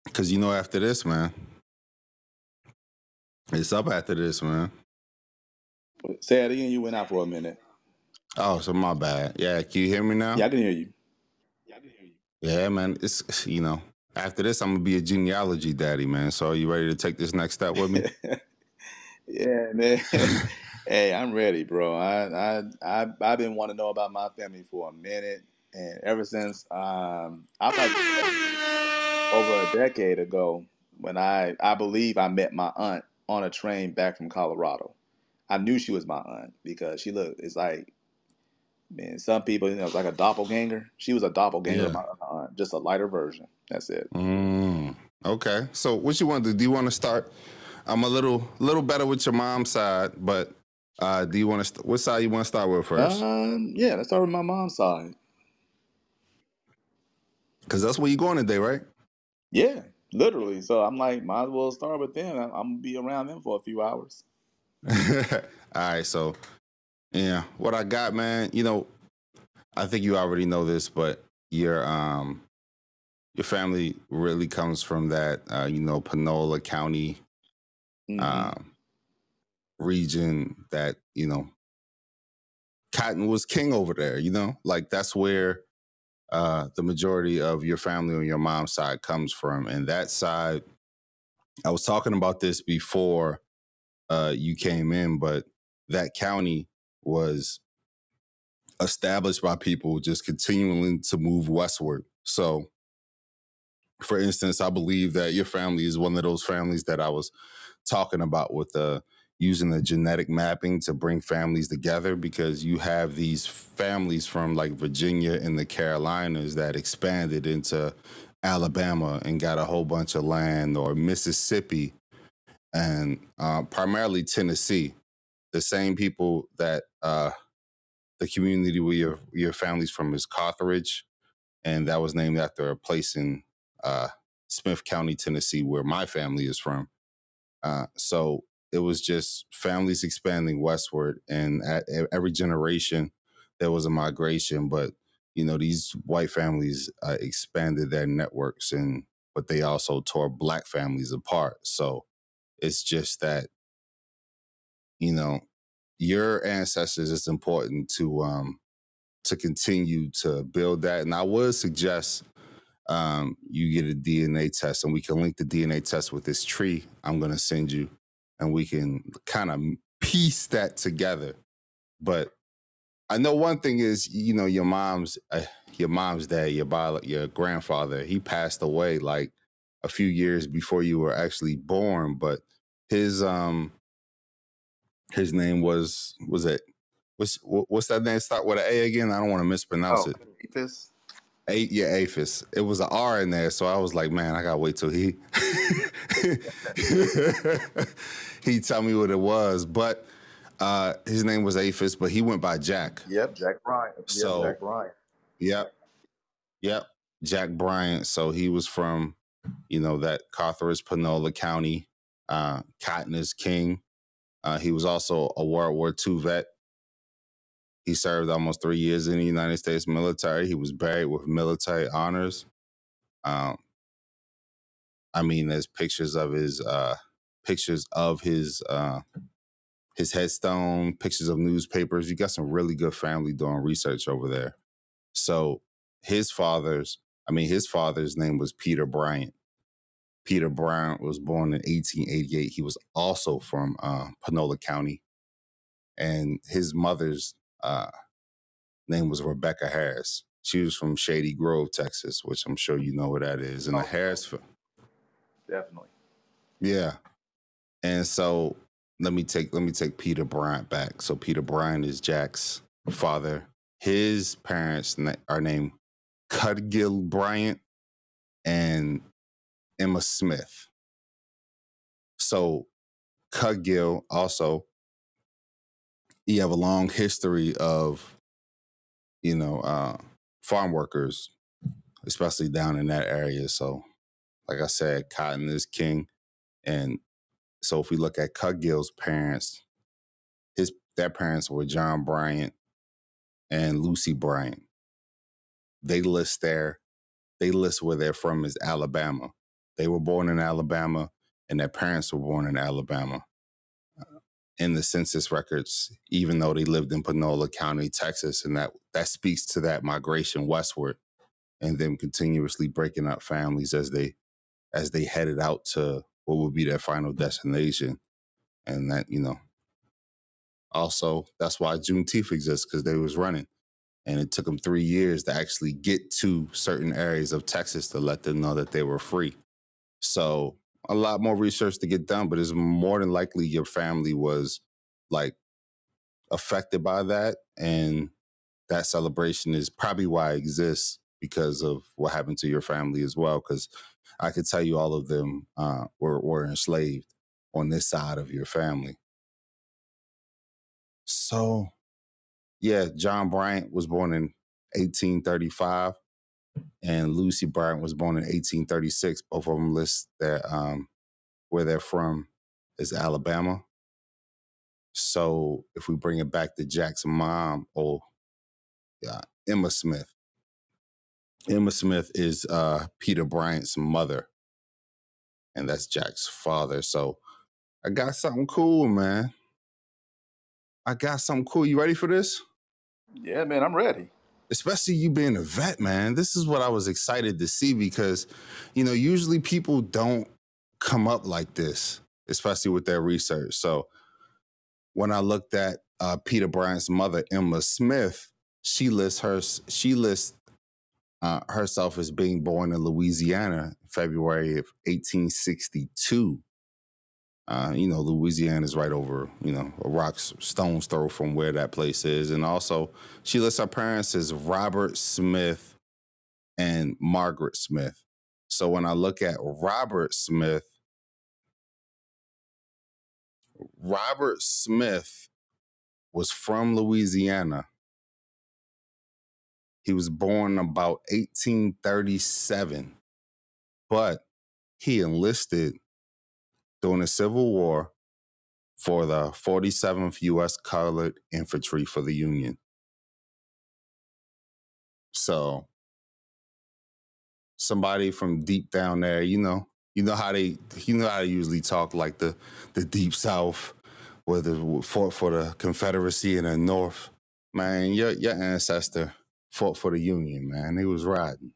because you know after this, man, it's up after this, man. Say it again. You went out for a minute. Oh, so my bad. Yeah, can you hear me now? Yeah, I can hear you. Yeah, man. It's *sighs* you know, after this, I'm gonna be a genealogy daddy, man. So are you ready to take this next step with me? *laughs* yeah, man. *laughs* *laughs* hey, I'm ready, bro. I I I I've been wanting to know about my family for a minute, and ever since um I thought over a decade ago when I I believe I met my aunt on a train back from Colorado. I knew she was my aunt because she looked. It's like, man, some people, you know, like a doppelganger. She was a doppelganger, Yeah. my just a lighter version. That's it. Mm, okay. So what you want to do? Do you want to start? I'm a little little better with your mom's side, but uh, do you want to? St- what side you want to start with first? Um, yeah, let's start with my mom's side. Because that's where you're going today, right? Yeah, literally. So I'm like, might as well start with them. I'm, I'm gonna be around them for a few hours. *laughs* All right. So yeah, what I got, man. You know, I think you already know this, but your um your family really comes from that uh, you know Panola County Mhm. um, region that you know cotton was king over there you know like that's where uh, the majority of your family on your mom's side comes from and that side i was talking about this before uh, you came in but that county was established by people just continuing to move westward so for instance i believe that your family is one of those families that i was talking about with uh, using the genetic mapping to bring families together because you have these families from like Virginia and the Carolinas that expanded into Alabama and got a whole bunch of land or Mississippi and uh, primarily Tennessee. The same people that uh, the community where your your family's from is Carthage, and that was named after a place in uh, Smith County, Tennessee, where my family is from. Uh, so it was just families expanding westward, and at e- every generation there was a migration. But you know, these white families uh, expanded their networks, and but they also tore black families apart. So it's just that you know your ancestors. It's important to um to continue to build that, and I would suggest um, you get a DNA test, and we can link the DNA test with this tree I'm to send you, and we can kind of piece that together. But I know one thing is, you know, your mom's uh, your mom's dad, your bio, your grandfather, he passed away like a few years before you were actually born, but his um his name was was it what's what's that name start with an A again? I don't want to mispronounce Oh, it. Aphis? A yeah, Aphis. It was an R in there, so I was like, man, I gotta wait till he *laughs* he tell me what it was. But uh his name was Aphis, but he went by Jack. Yep, Jack Bryant. Yep, So- Jack Bryant. Yep, yep, Jack Bryant. So he was from, you know, that Carthage, Panola County. Uh, Cotton is king. Uh, he was also a World War II vet. He served almost three years in the United States military. He was buried with military honors. Um, I mean, there's pictures of his uh, pictures of his uh, his headstone, pictures of newspapers. You got some really good family doing research over there. So his father's, I mean, his father's name was Peter Bryant. Peter Bryant was born in 1888. He was also from uh, Panola County, and his mother's uh, name was Rebecca Harris. She was from Shady Grove, Texas, which I'm sure you know where that is. And the Oh. Harris, fa- Definitely. yeah. And so let me take let me take Peter Bryant back. So Peter Bryant is Jack's father. His parents na- are named Cudgill Bryant and Emma Smith. So Cudgill also he have a long history of you know uh farm workers especially down in that area. So like i said cotton is king. And so if we look at Cudgill's parents his their parents were john bryant and lucy bryant. They list their they list where they're from is alabama they were born in alabama and their parents were born in alabama uh, in the census records, even though they lived in Panola County, Texas, and that that speaks to that migration westward, and them continuously breaking up families as they as they headed out to what would be their final destination, and that you know. Also, that's why Juneteenth exists because they was running, and it took them three years to actually get to certain areas of Texas to let them know that they were free. So a lot more research to get done, but it's more than likely your family was like affected by that, and that celebration is probably why it exists because of what happened to your family as well. Because I could tell you all of them uh, were were enslaved on this side of your family. So, yeah, John Bryant was born in 1835, and Lucy Bryant was born in 1836. Both of them list that um, where they're from is Alabama. So, if we bring it back to Jack's mom, or uh, Emma Smith, Emma Smith is uh, Peter Bryant's mother, and that's Jack's father. So, I got something cool, man. I got something cool. You ready for this? Yeah, man, I'm ready. Especially you being a vet, man. This is what I was excited to see because, you know, usually people don't come up like this, especially with their research. So when I looked at uh, Peter Bryant's mother, Emma Smith, she lists her she lists uh, herself as being born in Louisiana, February of 1862. Uh, you know, Louisiana is right over, you know, a rock's stone's throw from where that place is. And also, she lists her parents as Robert Smith and Margaret Smith. So when I look at Robert Smith, Robert Smith was from Louisiana. He was born about 1837, but he enlisted during the Civil War for the 47th U.S. Colored Infantry for the Union. So, somebody from deep down there, you know, you know how they, you know how they usually talk like the the deep South, where the fought for the Confederacy in the North. Man, your your ancestor fought for the Union. Man, he was riding.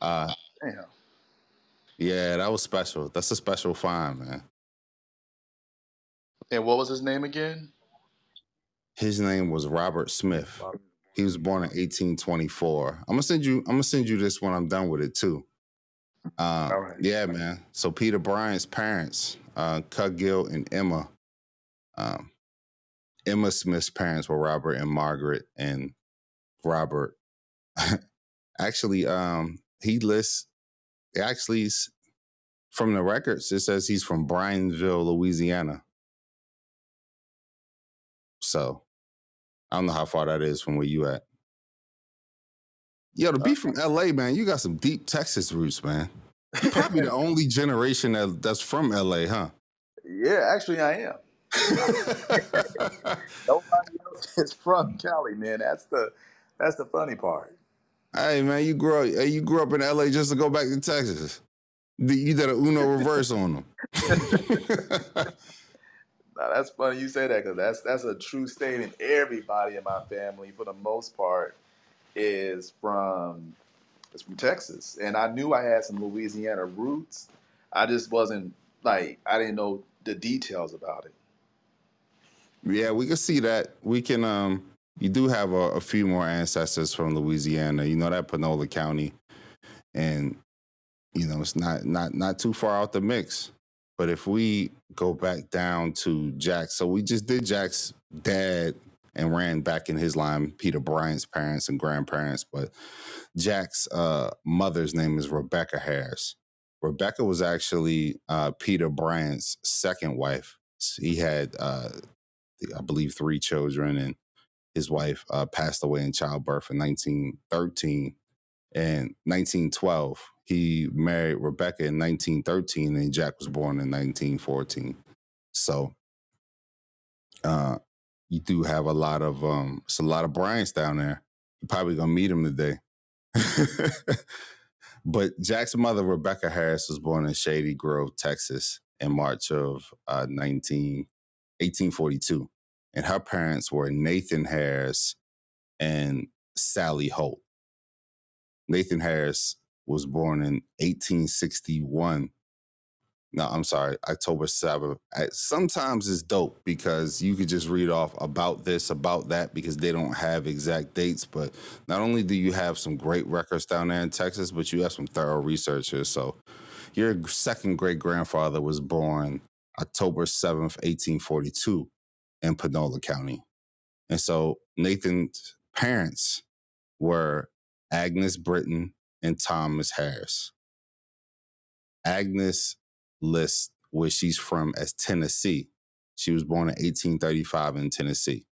Uh, Damn. Yeah, that was special. That's a special find, man. And what was his name again? His name was Robert Smith. He was born in 1824. I'm gonna send you. I'm gonna send you this when I'm done with it too. Uh, All right. Yeah, man. So Peter Bryant's parents, uh, Cudgill and Emma. Um, Emma Smith's parents were Robert and Margaret, and Robert. *laughs* actually, um, he lists. Actually, from the records, it says he's from Bryansville, Louisiana. So I don't know how far that is from where you at. Yo, to be from LA, man, you got some deep Texas roots, man. You're probably the *laughs* only generation that, that's from LA, huh? Yeah, actually, I am. *laughs* Nobody else is from Cali, man. That's the that's the funny part. Hey, man, you grew up, hey, you grew up in LA just to go back to Texas. The- You did a Uno *laughs* reverse on them. *laughs* Now that's funny you say that because that's that's a true statement. Everybody in my family, for the most part, is from is from Texas, and I knew I had some Louisiana roots. I just wasn't like I didn't know the details about it. Yeah, we can see that. We can. Um, you do have a, a few more ancestors from Louisiana. You know that Panola County, and you know it's not not not too far out the mix. But if we go back down to Jack, so we just did Jack's dad and ran back in his line, Peter Bryant's parents and grandparents. But Jack's uh, mother's name is Rebecca Harris. Rebecca was actually uh, Peter Bryant's second wife. He had uh, I believe, three children, and his wife uh, passed away in childbirth in 1913. And 1912, he married Rebecca in 1913, and Jack was born in 1914. So, uh, you do have a lot of um, it's a lot of Bryants down there. You're probably gonna meet him today. *laughs* but Jack's mother, Rebecca Harris, was born in Shady Grove, Texas, in March of uh, 19, 1842. And her parents were Nathan Harris and Sally Holt. Nathan Harris was born in 1861. No, I'm sorry, October 7th. I- Sometimes it's dope because you could just read off about this, about that, because they don't have exact dates. But not only do you have some great records down there in Texas, but you have some thorough researchers. So your second great grandfather was born October 7th, 1842. In Panola County. And so Nathan's parents were Agnes Britton and Thomas Harris. Agnes lists where she's from as Tennessee. She was born in 1835 in Tennessee.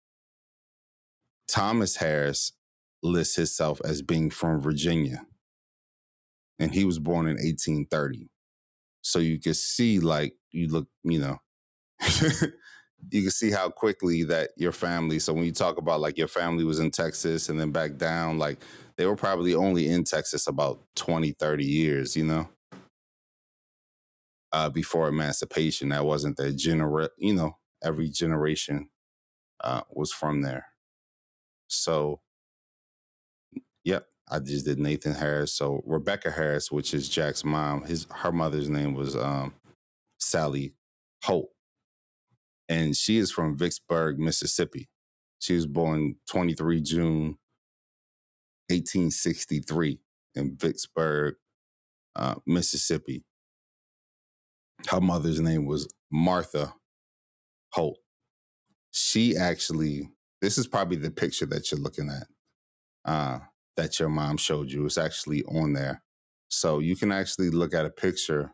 Thomas Harris lists himself as being from Virginia. And he was born in 1830. So you can see, like, you look, you know, *laughs* you can see how quickly that your family, so when you talk about like your family was in Texas and then back down, like they were probably only in Texas about 20, 30 years, you know? Uh, before emancipation, that wasn't the genera, you know, every generation uh, was from there. So, yep, I just did Nathan Harris. So Rebecca Harris, which is Jack's mom, his her mother's name was um, Sally Holt, and she is from Vicksburg, Mississippi. She was born 23 June 1863 in Vicksburg, uh, Mississippi. Her mother's name was Martha Holt. She actually, this is probably the picture that you're looking at uh, that your mom showed you. It's actually on there. So you can actually look at a picture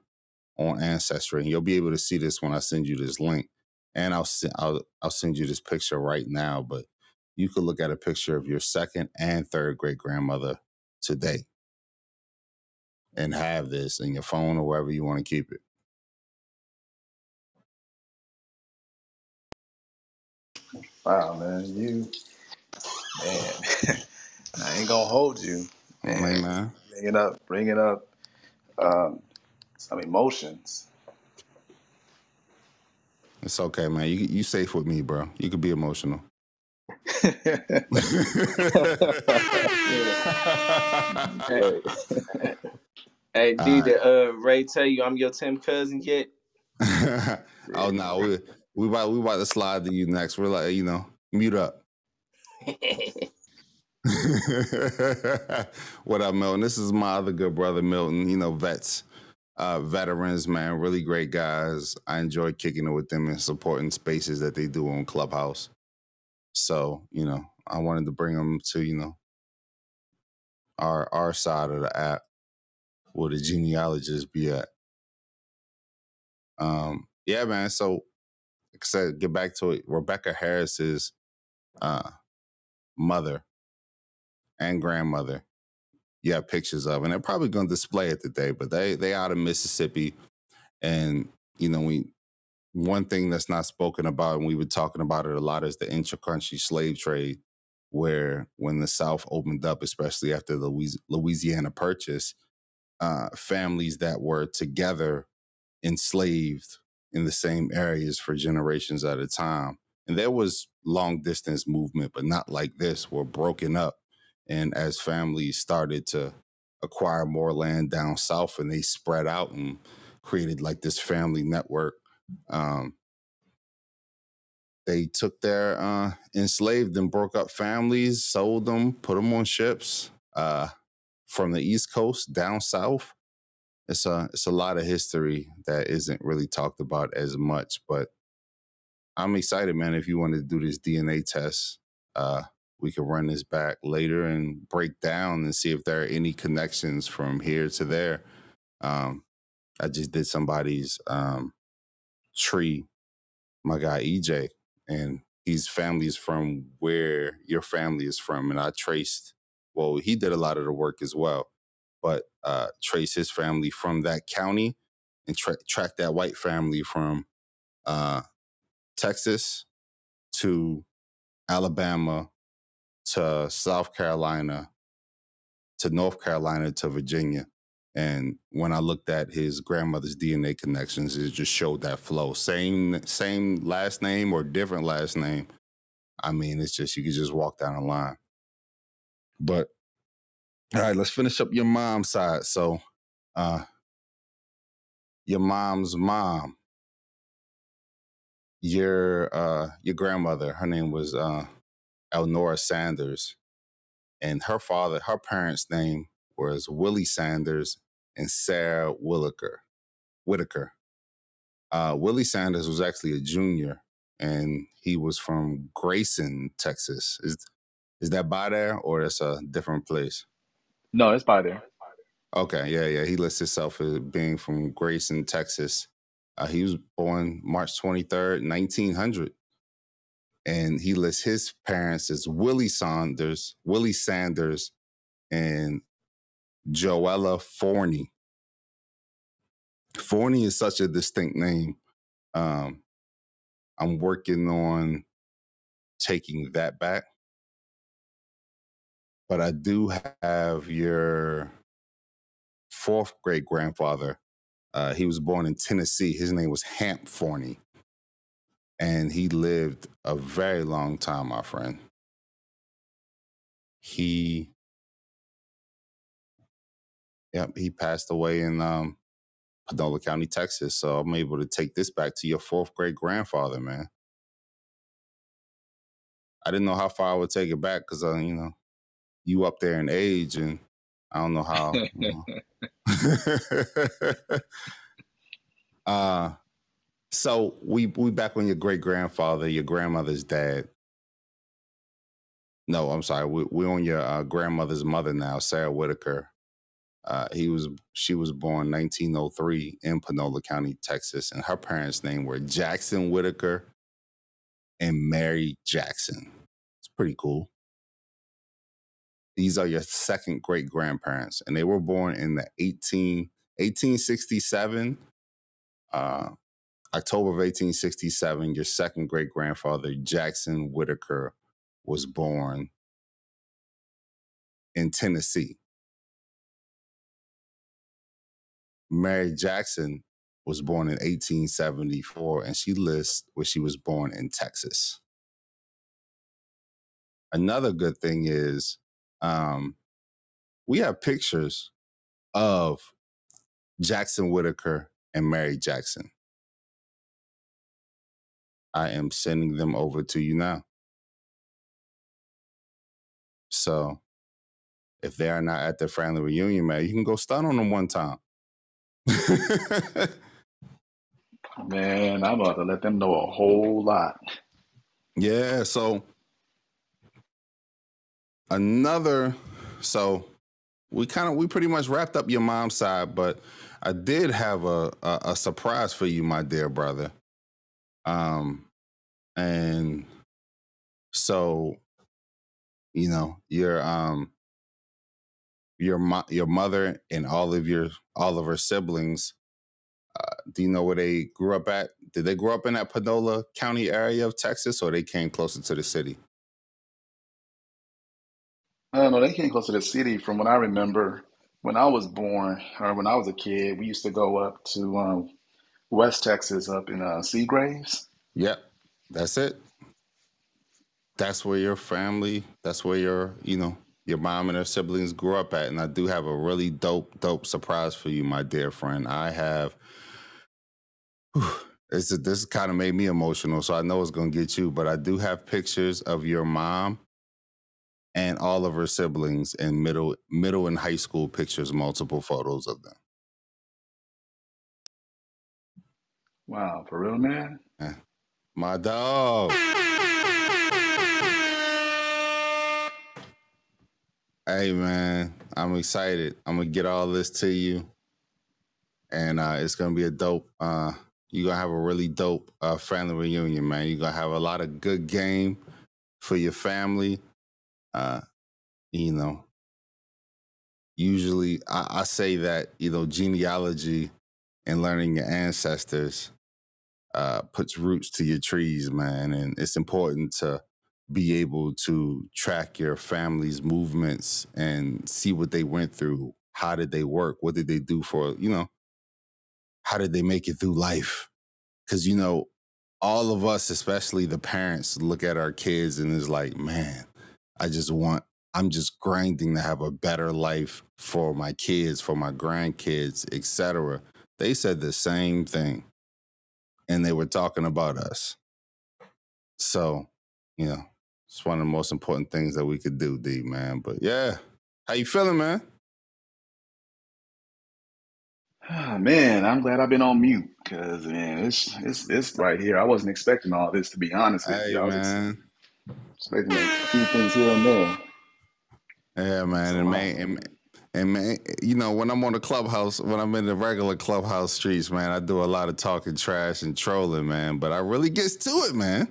on Ancestry, and you'll be able to see this when I send you this link. And I'll I'll I'll send you this picture right now. But you could look at a picture of your second and third great grandmother today, and have this in your phone or wherever you want to keep it. Wow, man, you man, *laughs* I ain't gonna hold you, Man, man. man. Bringing up, bringing up um, some emotions. It's okay, man. You you safe with me, bro. You could be emotional. *laughs* Hey, hey, All D, right. did uh, Ray tell you I'm your Tim cousin yet? *laughs* oh no, we we about we about to slide to you next. We're like, you know, mute up. *laughs* what up, Milton? This is my other good brother, Milton. You know, vets, uh, veterans, man, really great guys. I enjoy kicking it with them and supporting spaces that they do on Clubhouse. So, you know, I wanted to bring them to, you know, our our side of the app where the genealogists be at. Um, yeah, man. So, like I said, get back to it. Rebecca Harris's uh, mother and grandmother you have pictures of, and they're probably going to display it today. But they they out of Mississippi, and you know we one thing that's not spoken about, and we were talking about it a lot, is the intra-country slave trade, where when the South opened up, especially after the Louisiana Purchase, uh, families that were together enslaved in the same areas for generations at a time. And there was long distance movement, but not like this, were broken up. And as families started to acquire more land down south and they spread out and created like this family network, um, they took their uh, enslaved and broke up families, sold them, put them on ships uh, from the East Coast down south. It's a it's a lot of history that isn't really talked about as much but i'm excited man if you want to do this dna test uh we can run this back later and break down and see if there are any connections from here to there. Um i just did somebody's um tree my guy ej and his family is from where your family is from and i traced well he did a lot of the work as well but uh, trace his family from that county and tra- track that white family from uh, Texas to Alabama to South Carolina to North Carolina to Virginia. And when I looked at his grandmother's DNA connections, it just showed that flow. Same same last name or different last name. I mean, it's just you could just walk down the line. But all right, let's finish up your mom's side. So, uh, your mom's mom, your uh, your grandmother, her name was uh, Elnora Sanders, and her father, her parents' name was Willie Sanders and Sarah Whitaker. Whitaker. Uh, Willie Sanders was actually a junior and he was from Grayson, Texas. Is is that by there or it's a different place? No, it's by there. Okay, yeah, yeah. He lists himself as being from Grayson, Texas. Uh, he was born March 23rd, 1900. And he lists his parents as Willie Saunders, Willie Sanders, and Joella Forney. Forney is such a distinct name. Um, I'm working on taking that back. But I do have your fourth great grandfather. Uh, he was born in Tennessee. His name was Hamp Forney. And he lived a very long time, my friend. He, yep, he passed away in um, Panola County, Texas. So I'm able to take this back to your fourth great grandfather, man. I didn't know how far I would take it back because, uh, you know, you up there in age, and I don't know how. You know. *laughs* *laughs* uh, so we we back on your great grandfather, your grandmother's dad. No, I'm sorry. We, we're on your uh, grandmother's mother now, Sarah Whitaker. Uh, he was she was born 1903 in Panola County, Texas, and her parents' name were Jackson Whitaker and Mary Jackson. It's pretty cool. These are your second great grandparents, and they were born in the 18, 1867, uh, October of 1867. Your second great grandfather, Jackson Whitaker, was born in Tennessee. Mary Jackson was born in 1874, and she lists where she was born in Texas. Another good thing is um, we have pictures of Jackson Whitaker and Mary Jackson. I am sending them over to you now. So if they are not at the family reunion, man, you can go stun on them one time. *laughs* Man, I'm about to let them know a whole lot. yeah, so another so we kind of we pretty much wrapped up your mom's side, but I did have a, a a surprise for you, my dear brother. Um and so you know, your um your mo- your mother and all of your all of her siblings uh, do you know where they grew up at did they grow up in that panola county area of texas or they came closer to the city don't know. They came close to the city from what I remember. When I was born, or when I was a kid, we used to go up to um, West Texas, up in uh, Seagraves. yep. That's it. That's where your family that's where your you know your mom and her siblings grew up at and i do have a really dope dope surprise for you my dear friend. I have this, this kind of made me emotional so i know it's going to get you but i do have pictures of your mom and all of her siblings in middle middle and high school pictures multiple photos of them Wow, for real, man. My dog. Hey man i'm excited. I'm gonna get all this to you and uh, it's gonna be a dope uh, you're gonna have a really dope uh, family reunion man. You're gonna have a lot of good game for your family. Uh, you know usually I, I say that you know genealogy and learning your ancestors uh, puts roots to your trees, man, and it's important to be able to track your family's movements and see what they went through. How did they work? What did they do for you know? How did they make it through life? Because you know, all of us, especially the parents, look at our kids and is like, man, I just want. I'm just grinding to have a better life for my kids, for my grandkids, etc. They said the same thing and they were talking about us. So, you know, it's one of the most important things that we could do, D man. But yeah, how you feeling, man? Ah, man, I'm glad I've been on mute because man, it's it's it's right here. I wasn't expecting all this to be honest with Hey you. I was expecting a few things here and there. yeah, man, So and wow. And man, you know, when I'm on the clubhouse, when I'm in the regular clubhouse streets, man, I do a lot of talking trash and trolling, man. But I really gets to it, man.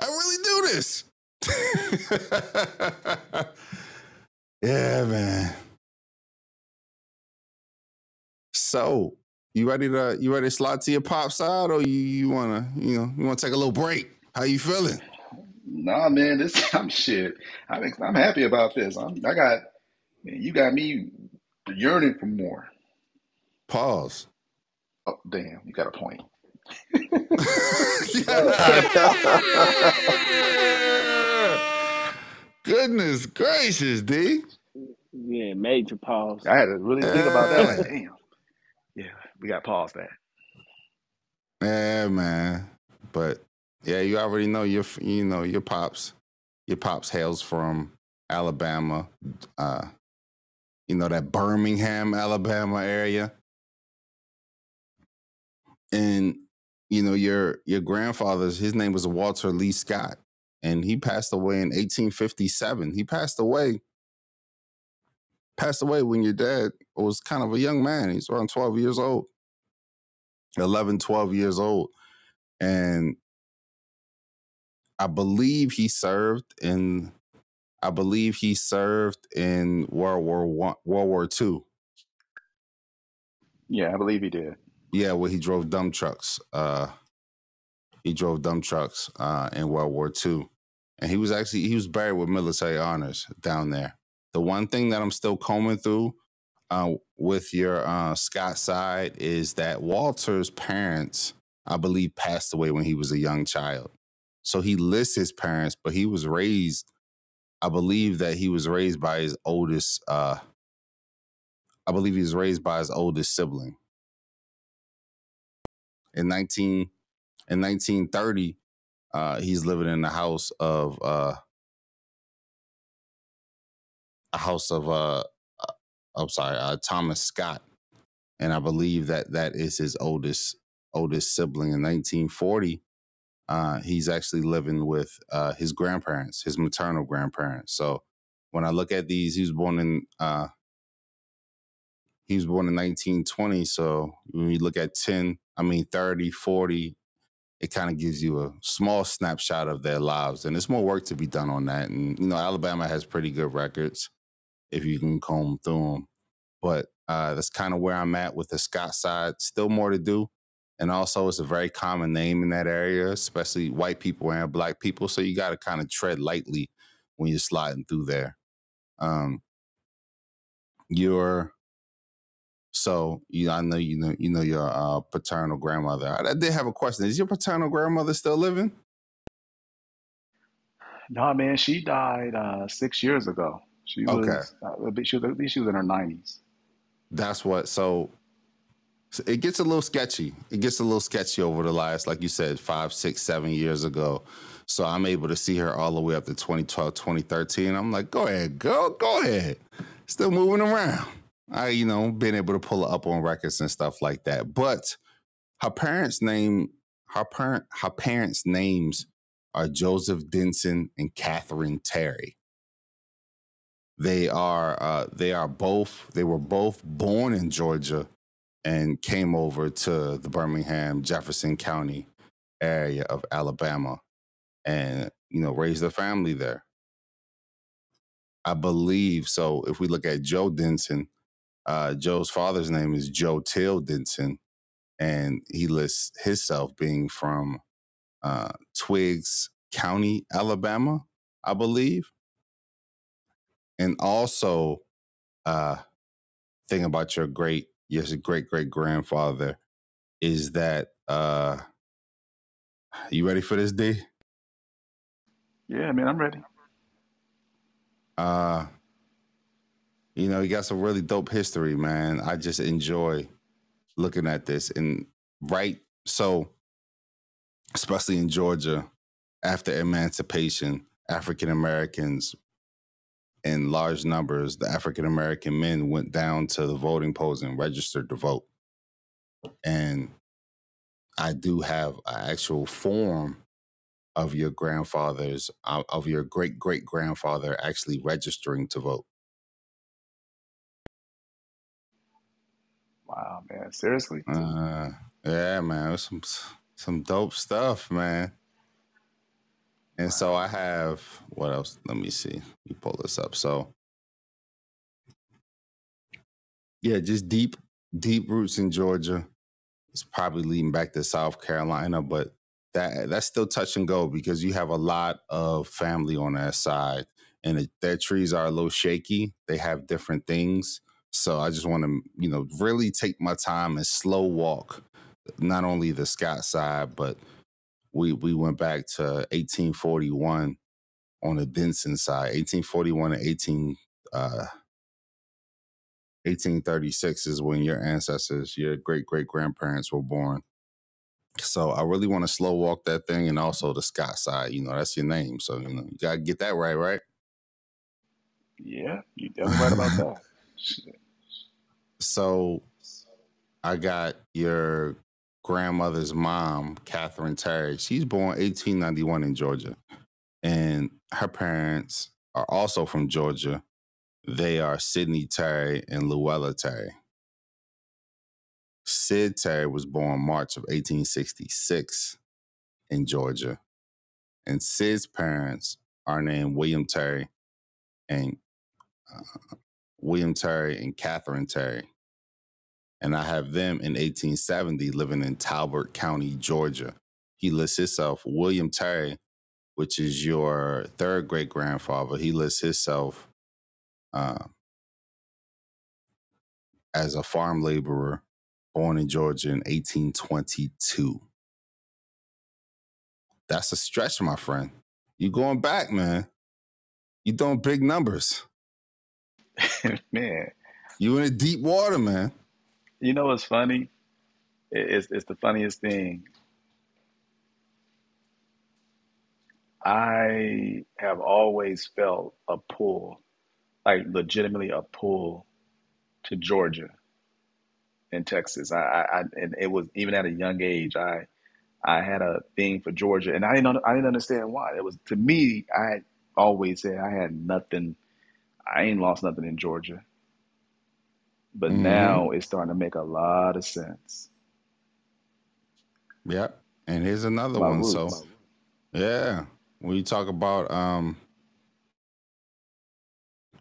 I really do this. *laughs* yeah, man. So, you ready to you ready to slide to your pop side, or you you wanna you know you wanna take a little break? How you feeling? Nah, man, this *laughs* I'm shit. I'm I'm happy about this. I'm I got man, you got me yearning for more. Pause. Oh, damn, you got a point. *laughs* Goodness gracious, D. Yeah, major pause. I had to really think about that. Like, *laughs* damn. Yeah, we got to pause that. Yeah, man. But yeah, you already know your you know your pops. Your pops hails from Alabama. Uh, you know that Birmingham, Alabama area. And you know your your grandfather's his name was Walter Lee Scott, and he passed away in 1857. He passed away passed away when your dad was kind of a young man. He's around 12 years old, 11, 12 years old. And I believe he served in, I believe he served in World War One, World War Two. Yeah, I believe he did. Yeah, well, he drove dump trucks. Uh, he drove dump trucks uh, in World War Two, and he was actually he was buried with military honors down there. The one thing that I'm still combing through uh, with your uh, Scott side is that Walter's parents, I believe, passed away when he was a young child. So he lists his parents, but he was raised. I believe that he was raised by his oldest. Uh, I believe he was raised by his oldest sibling. In nineteen in nineteen thirty, uh, he's living in the house of uh, a house of uh, uh, I'm sorry, uh, Thomas Scott, and I believe that that is his oldest oldest sibling. In 1940, uh, he's actually living with uh, his grandparents, his maternal grandparents. So when I look at these, he was born in uh, he was born in 1920. So when you look at 10, I mean 30, 40, it kind of gives you a small snapshot of their lives. And there's more work to be done on that. And, you know, Alabama has pretty good records if you can comb through them. But uh, that's kind of where I'm at with the Scott side. Still more to do. And also, it's a very common name in that area, especially white people and black people. So you got to kind of tread lightly when you're sliding through there. Um, you're so you, I know you know you know your uh, paternal grandmother. I, I did have a question. Is your paternal grandmother still living? No, man, she died uh, six years ago. She Okay. was, uh, she was, she was in her nineties. That's what. So, so it gets a little sketchy. It gets a little sketchy over the last, like you said, five, six, seven years ago. So I'm able to see her all the way up to 2012, 2013. I'm like, go ahead, girl, go ahead. Still moving around. I, you know, been able to pull her up on records and stuff like that. But her parents' name, her parent, her parents' names are Joseph Denson and Catherine Terry. They are uh, they are both they were both born in Georgia and came over to the Birmingham Jefferson County area of Alabama and you know raised a family there. I believe so. If we look at Joe Denson, uh, Joe's father's name is Joe Till Denson, and he lists himself being from uh, Twiggs County, Alabama, I believe. And also, uh, thing about your great, your great great grandfather is that uh, you ready for this, D? Yeah, man, I'm ready. Uh, you know, you got some really dope history, man. I just enjoy looking at this. And right, so especially in Georgia, after emancipation, African Americans in large numbers, the African American men went down to the voting polls and registered to vote. and I do have an actual form of your grandfather's uh, of your great great grandfather actually registering to vote. Wow, man. Seriously. Uh, yeah, man, it was some some dope stuff, man. And so I have what else? Let me see. Let me pull this up. So yeah, just deep, deep roots in Georgia. It's probably leading back to South Carolina, but that that's still touch and go because you have a lot of family on that side, and it, their trees are a little shaky. They have different things, so I just want to you know really take my time and slow walk, not only the Scott side, but we we went back to 1841 on the Denson side, 1841 and 18. Uh, 1836 is when your ancestors, your great great grandparents were born. So I really want to slow walk that thing and also the Scott side. You know, that's your name. So, you know, you got to get that right, right? Yeah, you definitely right about *laughs* that. So I got your grandmother's mom, Catherine Terry. She's born 1891 in Georgia. And her parents are also from Georgia. They are Sidney Terry and Luella Terry. Sid Terry was born March of 1866 in Georgia. And Sid's parents are named William Terry and uh, William Terry and Catherine Terry. And I have them in 1870 living in Talbot County, Georgia. He lists himself, William Terry, which is your third great grandfather. He lists himself uh, as a farm laborer born in Georgia in 1822. That's a stretch, my friend. You going back, man. You doing big numbers. *laughs* man, You in the deep water, man. You know what's funny? It's, it's the funniest thing. I have always felt a pull, like legitimately a pull to Georgia and Texas. I, I, I and it was even at a young age. I I had a thing for Georgia, and I didn't I didn't understand why. It was to me. I always said I had nothing. I ain't lost nothing in Georgia, but hmm now it's starting to make a lot of sense. Yep. And here's another My one. So, yeah, when you talk about um,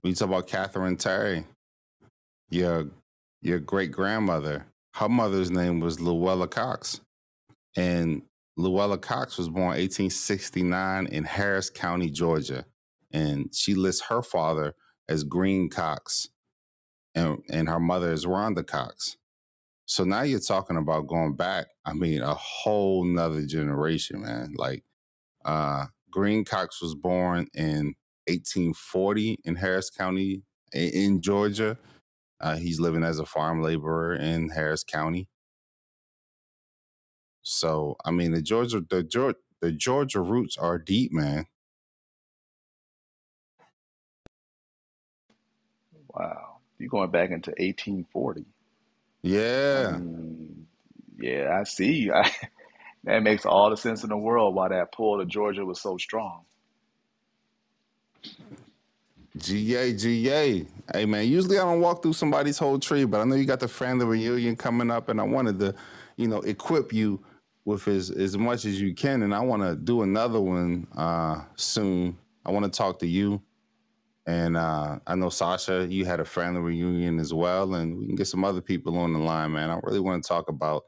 when you talk about Catherine Terry, your your great grandmother, her mother's name was Luella Cox, and Luella Cox was born 1869 in Harris County, Georgia, and she lists her father as Green Cox, and and her mother is Rhonda Cox. So now you're talking about going back. I mean, a whole nother generation, man. Like uh, Green Cox was born in 1840 in Harris County in Georgia. Uh, he's living as a farm laborer in Harris County. So I mean, the Georgia, the Georgia, the Georgia roots are deep, man. Wow, you going back into 1840? Yeah, mean, yeah, I see. *laughs* I, that makes all the sense in the world why that pull to Georgia was so strong. GA, GA. Hey man, usually I don't walk through somebody's whole tree, but I know you got the family reunion coming up, and I wanted to, you know, equip you with as as much as you can, and I want to do another one uh soon. I want to talk to you, and uh I know Sasha, you had a family reunion as well, and we can get some other people on the line, man. I really want to talk about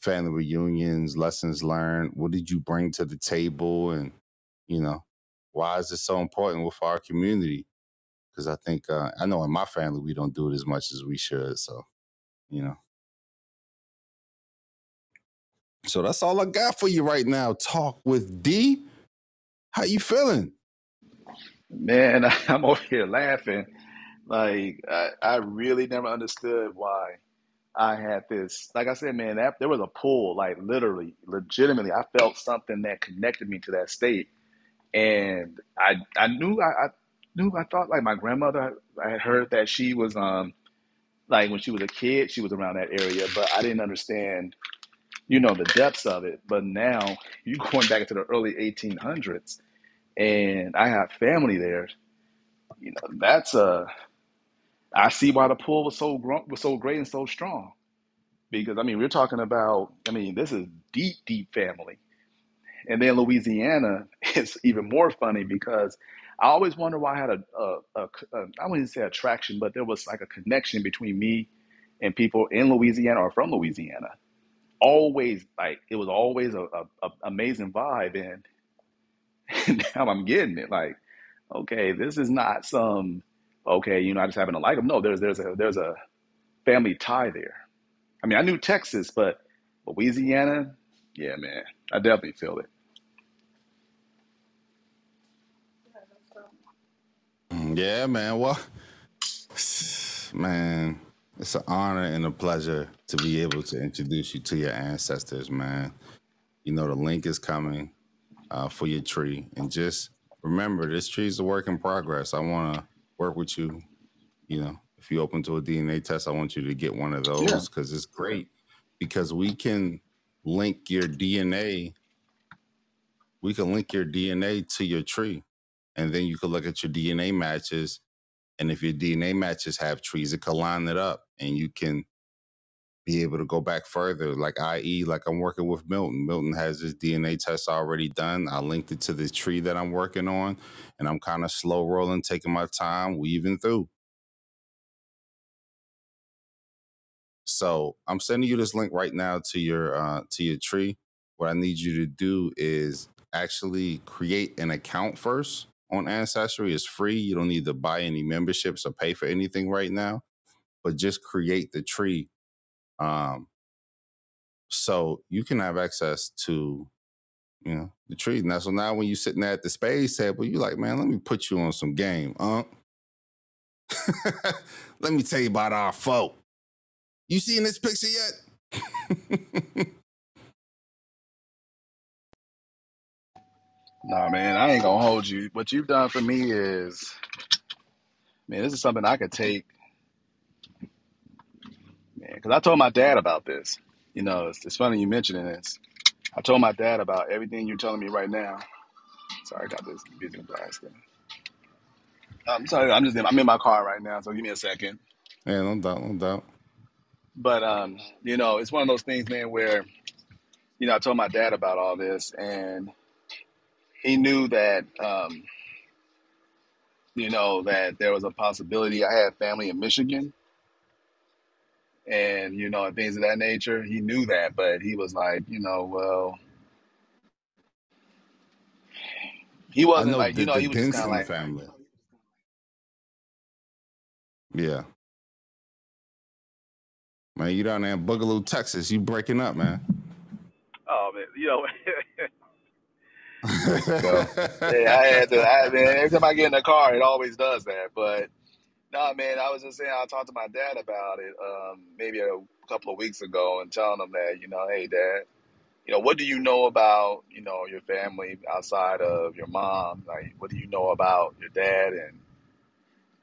family reunions, lessons learned. What did you bring to the table, and you know, why is it so important with our community? because I think uh, I know in my family we don't do it as much as we should. So you know, so that's all I got for you right now. Talk with D. How you feeling? Man, *laughs* I'm over here laughing. Like I, I really never understood why I had this. Like I said, man, that there was a pull, like literally, legitimately. I felt something that connected me to that state, and I I knew I, I knew I thought like my grandmother. I had heard that she was um like when she was a kid, she was around that area, but I didn't understand, you know, the depths of it. But now you're *laughs* going back into the early 1800s, and I have family there. You know, that's a. I see why the pull was so was so great and so strong because I mean we're talking about. I mean this is deep, deep family, and then Louisiana *laughs* is even more funny because I always wonder why I had a, a, a, a I wouldn't say attraction, but there was like a connection between me and people in Louisiana or from Louisiana. Always like it was always a, a, a amazing vibe, and *laughs* now I'm getting it. Like, okay, this is not some okay, you know, I just happen to like them. No, there's there's a there's a family tie there. I mean, I knew Texas, but Louisiana, yeah, man, I definitely feel it. Mm, Yeah, man. Well, man, it's an honor and a pleasure to be able to introduce you to your ancestors, man. You know, the link is coming uh, for your tree. And just remember, this tree is a work in progress. I want to work with you. You know, if you're open to a DNA test, I want you to get one of those because it's great because we can link your DNA. We can link your DNA to your tree. And then you can look at your DNA matches. And if your DNA matches have trees, it can line it up and you can be able to go back further. Like i.e., like I'm working with Milton. Milton has his DNA test already done. I linked it to the tree that I'm working on, and I'm kind of slow rolling, taking my time, weaving through. So I'm sending you this link right now to your uh, to your tree. What I need you to do is actually create an account first on Ancestry. It's free. You don't need to buy any memberships or pay for anything right now, but just create the tree. Um, so you can have access to you know the tree. Now, so now when you're sitting there at the space table, you're like, man, let me put you on some game, uh. *laughs* let me tell you about our folk. You seen this picture yet? *laughs* Nah, man, I ain't gonna hold you. What you've done for me is, man, this is something I could take, man. Because I told my dad about this. You know, it's, it's funny you mentioning this. I told my dad about everything you're telling me right now. Sorry, I got this business blast thing. I'm sorry, I'm just in, I'm in my car right now, so give me a second. yeah, no doubt, no doubt. But um, you know, it's one of those things, man, where you know I told my dad about all this, and he knew that um, you know that there was a possibility. I had family in Michigan, and you know, and things of that nature. He knew that, but he was like, you know, well, he wasn't like, the you know, he was just kind of like, family. Yeah, man, you down there in Boogaloo, Texas? You breaking up, man? oh man, you know. *laughs* *laughs* so yeah, I had to. I, man, every time I get in the car, it always does that. But no, man, I was just saying I talked to my dad about it um, maybe a couple of weeks ago, and telling him that you know, hey, dad, you know, what do you know about you know your family outside of your mom? Like, what do you know about your dad? And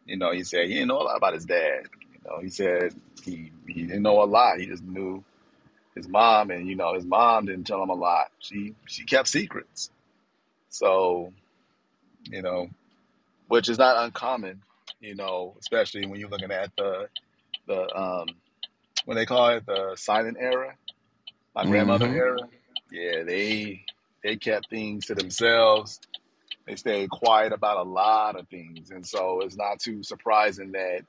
you know, he said he didn't know a lot about his dad. You know, he said he he didn't know a lot. He just knew his mom, and you know, his mom didn't tell him a lot. She she kept secrets. So you know, which is not uncommon. You know, especially when you're looking at the the um when they call it the silent era, my grandmother hmm era. Yeah, they they kept things to themselves. They stayed quiet about a lot of things, and so it's not too surprising that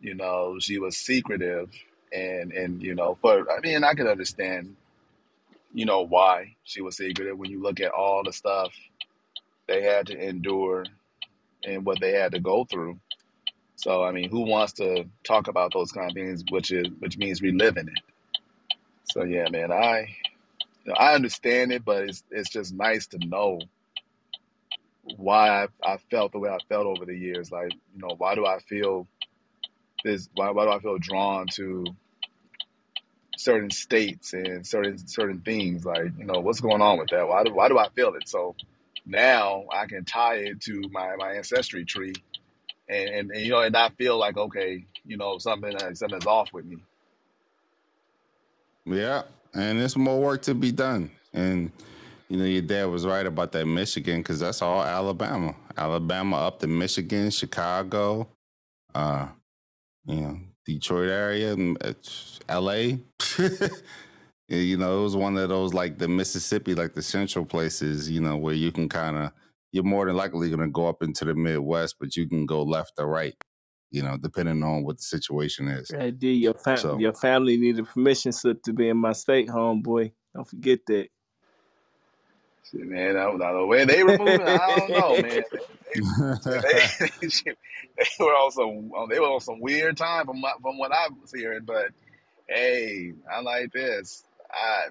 you know she was secretive. And and you know, but I mean, I can understand you know why she was secretive when you look at all the stuff they had to endure and what they had to go through. So I mean, who wants to talk about those kind of things, which is which means reliving it. So yeah, man, I you know, I understand it, but it's it's just nice to know why I, I felt the way I felt over the years. Like you know, why do I feel this? Why why do I feel drawn to certain states and certain certain things? Like you know, what's going on with that? Why do why do I feel it? So now I can tie it to my my ancestry tree and, and, and you know, and I feel like okay, you know, something uh, something's off with me. Yeah, and there's more work to be done. And you know, your dad was right about that Michigan because that's all Alabama. Alabama up to Michigan, Chicago, uh, you know, Detroit area, L.A. *laughs* you know, it was one of those like the Mississippi, like the central places, you know, where you can kind of you're more than likely going to go up into the Midwest, but you can go left or right, you know, depending on what the situation is. Hey, D, your, fam- So- your family needed permission slip to be in my state, homeboy. Don't forget that. Shit, man, I don't know the way they removed it. I don't know, *laughs* man. They, *laughs* they, *laughs* they were on some they were on some weird time from from what I was hearing, but hey, I like this. I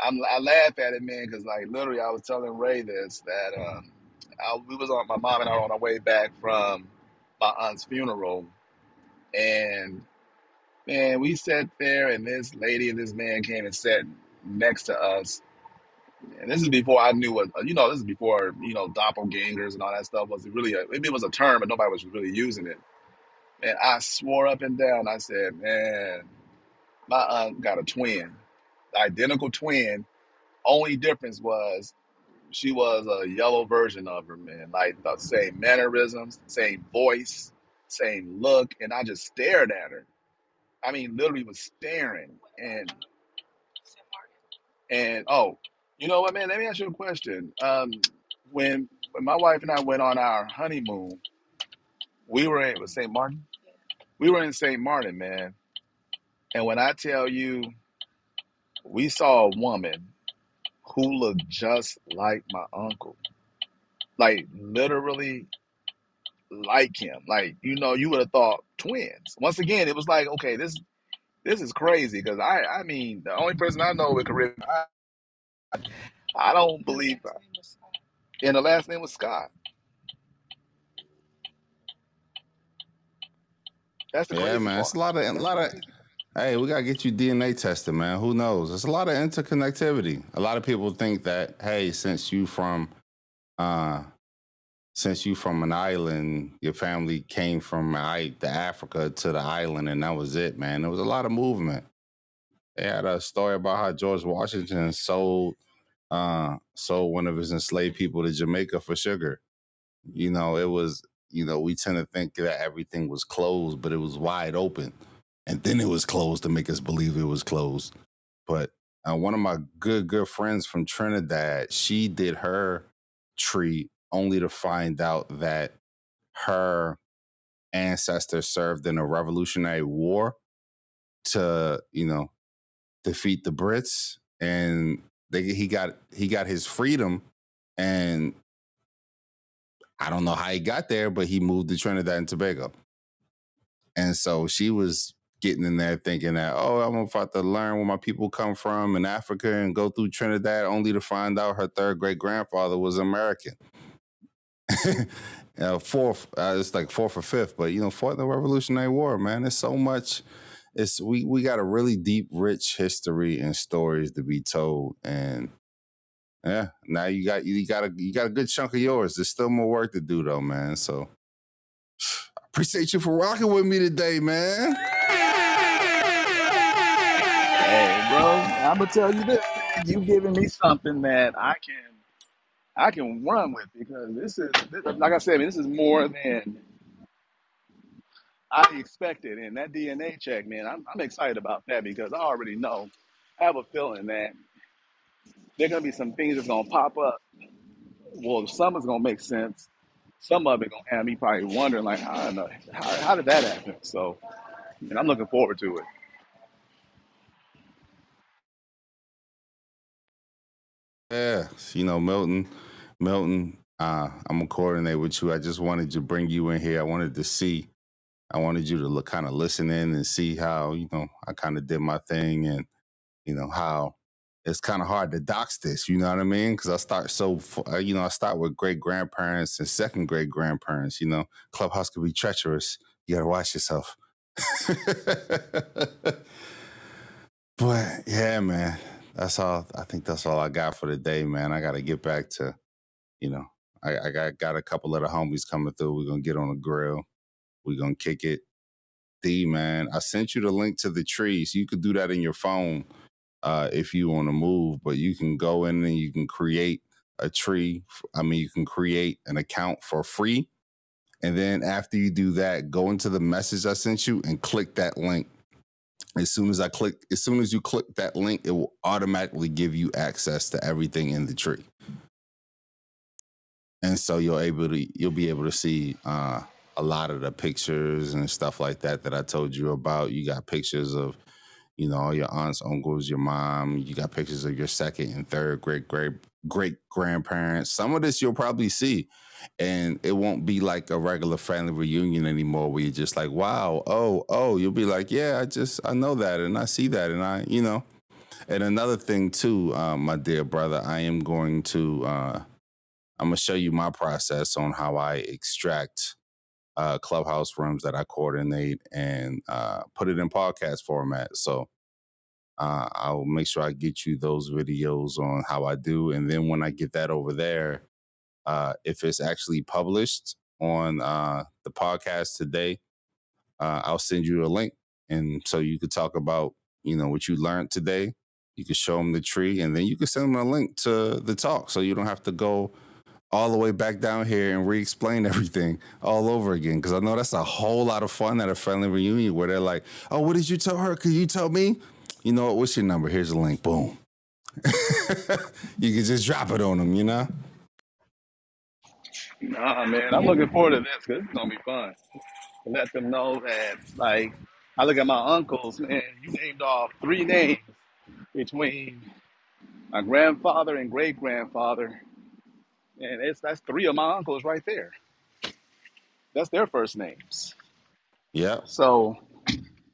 I'm, I laugh at it, man, because like literally, I was telling Ray this that um, I, we was on my mom and I were on our way back from my aunt's funeral, and man, we sat there, and this lady and this man came and sat next to us. And this is before I knew what you know. This is before you know doppelgangers and all that stuff was really. A, it was a term, but nobody was really using it. And I swore up and down. I said, "Man, my aunt got a twin, identical twin. Only difference was she was a yellow version of her, man. Like the same mannerisms, same voice, same look. And I just stared at her. I mean, literally was staring. And and oh, you know what, man? Let me ask you a question. Um, when when my wife and I went on our honeymoon, we were in St. Martin. We were in St. Martin, man. And when I tell you, we saw a woman who looked just like my uncle, like literally like him. Like you know, you would have thought twins. Once again, it was like, okay, this this is crazy because I I mean, the only person I know with Caribbean, I, I don't believe, and the last name was Scott. That's the Yeah, crazy man. It's a lot of a lot of. Hey, we gotta get you DNA tested, man. Who knows? There's a lot of interconnectivity. A lot of people think that, hey, since you from, uh, since you from an island, your family came from I, the Africa to the island, and that was it, man. There was a lot of movement. They had a story about how George Washington sold, uh, sold one of his enslaved people to Jamaica for sugar. You know, it was, you know, we tend to think that everything was closed, but it was wide open. And then it was closed to make us believe it was closed. But uh, one of my good, good friends from Trinidad, she did her tree only to find out that her ancestors served in a revolutionary war to, you know, defeat the Brits. And they, he got he got his freedom and I don't know how he got there, but he moved to Trinidad and Tobago. And so she was getting in there thinking that, oh, I'm about to learn where my people come from in Africa and go through Trinidad only to find out her third great grandfather was American. know, *laughs* fourth, uh, it's like fourth or fifth, but you know, fought in the Revolutionary War, man. There's so much. It's we we got a really deep, rich history and stories to be told, and yeah, now you got you got a you got a good chunk of yours. There's still more work to do though, man. So *sighs* appreciate you for rocking with me today, man. I'm gonna tell you this: you giving me something that I can, I can run with because this is, this, like I said, man, this is more than I expected. And that DNA check, man, I'm, I'm excited about that because I already know, I have a feeling that there gonna be some things that's gonna pop up. Well, some is gonna make sense. Some of it gonna have me probably wondering, like, I don't know, how, how did that happen? So, and I'm looking forward to it. Yeah, you know, Milton, Milton, uh, I'm gonna coordinate with you. I just wanted to bring you in here. I wanted to see, I wanted you to look, kind of listen in and see how you know I kind of did my thing, and you know how it's kind of hard to dox this. You know what I mean? Because I start so, uh, you know, I start with great grandparents and second great grandparents. You know, clubhouse could be treacherous. You gotta watch yourself. *laughs* But yeah, man, that's all. I think that's all I got for the day, man. I got to get back to, you know, I, I got got a couple of the homies coming through. We're gonna get on the grill. We're gonna kick it. D man. I sent you the link to the tree, so you could do that in your phone uh, if you want to move. But you can go in and you can create a tree. I mean, you can create an account for free, and then after you do that, go into the message I sent you and click that link. As soon as I click, as soon as you click that link, it will automatically give you access to everything in the tree and so you'll able to you'll be able to see uh, a lot of the pictures and stuff like that that I told you about. You got pictures of you know all your aunts, uncles, your mom. You got pictures of your second and third great great great grandparents. Some of this you'll probably see, and it won't be like a regular family reunion anymore where you're just like, wow, oh, oh. You'll be like, yeah, I just I know that and I see that and I you know. And another thing too, uh, my dear brother, I am going to. Uh, I'm gonna show you my process on how I extract uh, clubhouse rooms that I coordinate and uh, put it in podcast format. So uh, I'll make sure I get you those videos on how I do, and then when I get that over there, uh, if it's actually published on uh, the podcast today, uh, I'll send you a link, and so you could talk about you know what you learned today. You could show them the tree, and then you could send them a link to the talk, so you don't have to go all the way back down here and re-explain *laughs* everything all over again. Because I know that's a whole lot of fun at a friendly reunion where they're like, "Oh, what did you tell her? Could you tell me? You know what? What's your number? Here's a link. Boom. *laughs* you can just drop it on them. You know." Nah, man, I'm looking forward to this because it's gonna be fun. To let them know that, like, I look at my uncles, man. You named off three names between my grandfather and great grandfather and it's that's three of my uncles right there. That's their first names. Yeah. So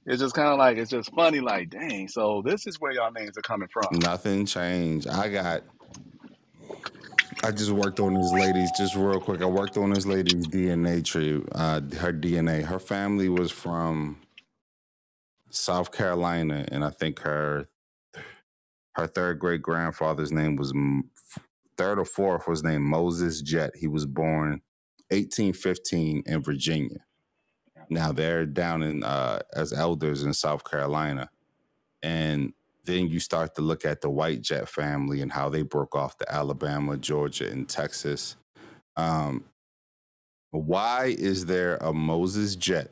it's just kind of like it's just funny, like, dang. So this is where y'all names are coming from. Nothing changed. I got. I just worked on this lady's just real quick. I worked on this lady's DNA tree. Uh, her DNA. Her family was from South Carolina, and I think her her third great grandfather's name was third or fourth was named Moses Jett. He was born 1815 in Virginia. Now they're down in uh, as elders in South Carolina, and then you start to look at the White Jett family and how they broke off to Alabama, Georgia, and Texas. Um, why is there a Moses Jett?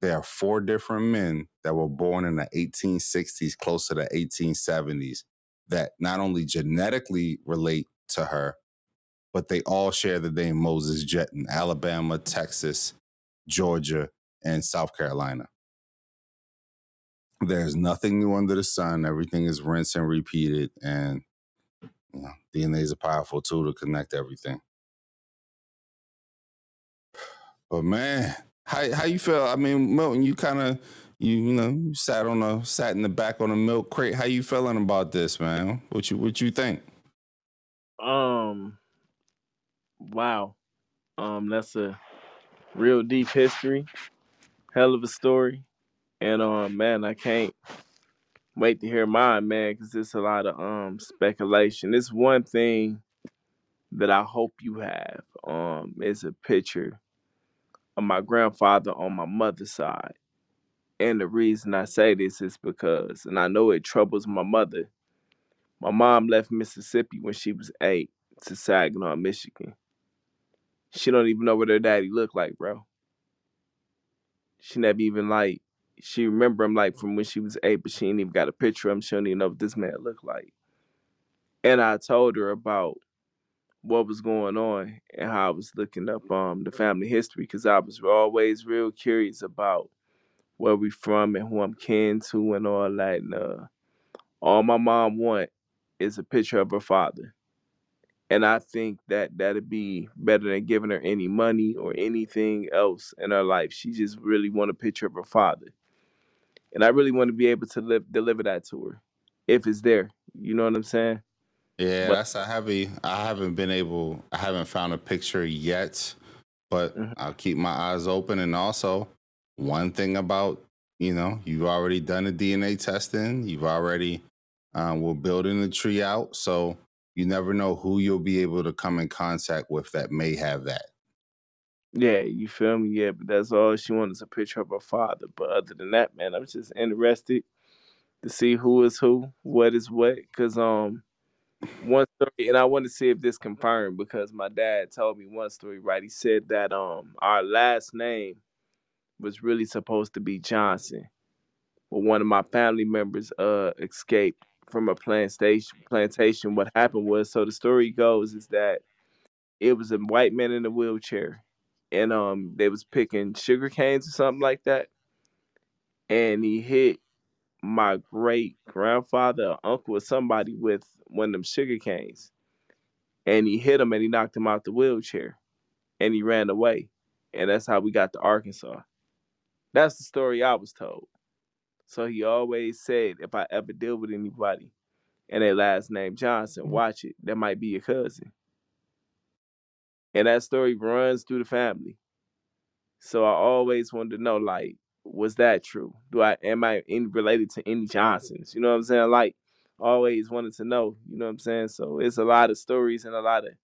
There are four different men that were born in the 1860s, close to the 1870s, that not only genetically relate to her, but they all share the name Moses Jett in Alabama, Texas, Georgia, and South Carolina. There's nothing new under the sun. Everything is rinsed and repeated, and you know, DNA is a powerful tool to connect everything. But man, how how you feel? I mean, Milton, you kind of you you know you sat on a sat in the back on a milk crate. How you feeling about this, man? What you what you think? Um, wow. Um, that's a real deep history. Hell of a story. And um, man, I can't wait to hear mine, man, because it's a lot of um speculation. It's one thing that I hope you have. Um, is a picture of my grandfather on my mother's side. And the reason I say this is because, and I know it troubles my mother my mom left Mississippi when she was eight to Saginaw, Michigan. She don't even know what her daddy looked like, bro. She never even like she remember him like from when she was eight, but she ain't even got a picture of him. She don't even know what this man looked like. And I told her about what was going on and how I was looking up um the family history because I was always real curious about where we from and who I'm kin to and all that. And uh, all my mom want is a picture of her father. And I think that that'd be better than giving her any money or anything else in her life. She just really want a picture of her father. And I really want to be able to live, deliver that to her if it's there. You know what I'm saying? Yeah, But that's a heavy. I haven't been able. I haven't found a picture yet, but Mhm. I'll keep my eyes open. And also, one thing about you know, you've already done the DNA testing. You've already um, we're building the tree out, so you never know who you'll be able to come in contact with that may have that. Yeah, you feel me? Yeah, but that's all she wanted is a picture of her father. But other than that, man, I'm just interested to see who is who, what is what. Cause um one story and I want to see if this confirmed because my dad told me one story, right? He said that um our last name was really supposed to be Johnson. But one of my family members uh escaped from a plantation plantation. What happened was so the story goes is that it was a white man in a wheelchair and um they was picking sugar canes or something like that. And he hit my great grandfather, uncle, or somebody with one of them sugar canes. And he hit him and he knocked him out the wheelchair. And he ran away. And that's how we got to Arkansas. That's the story I was told. So he always said, if I ever deal with anybody and their last name Johnson, watch it. That might be your cousin. And that story runs through the family. So I always wanted to know, like, was that true? Do I am I in related to any Johnsons? You know what I'm saying? Like, always wanted to know. You know what I'm saying? So it's a lot of stories and a lot of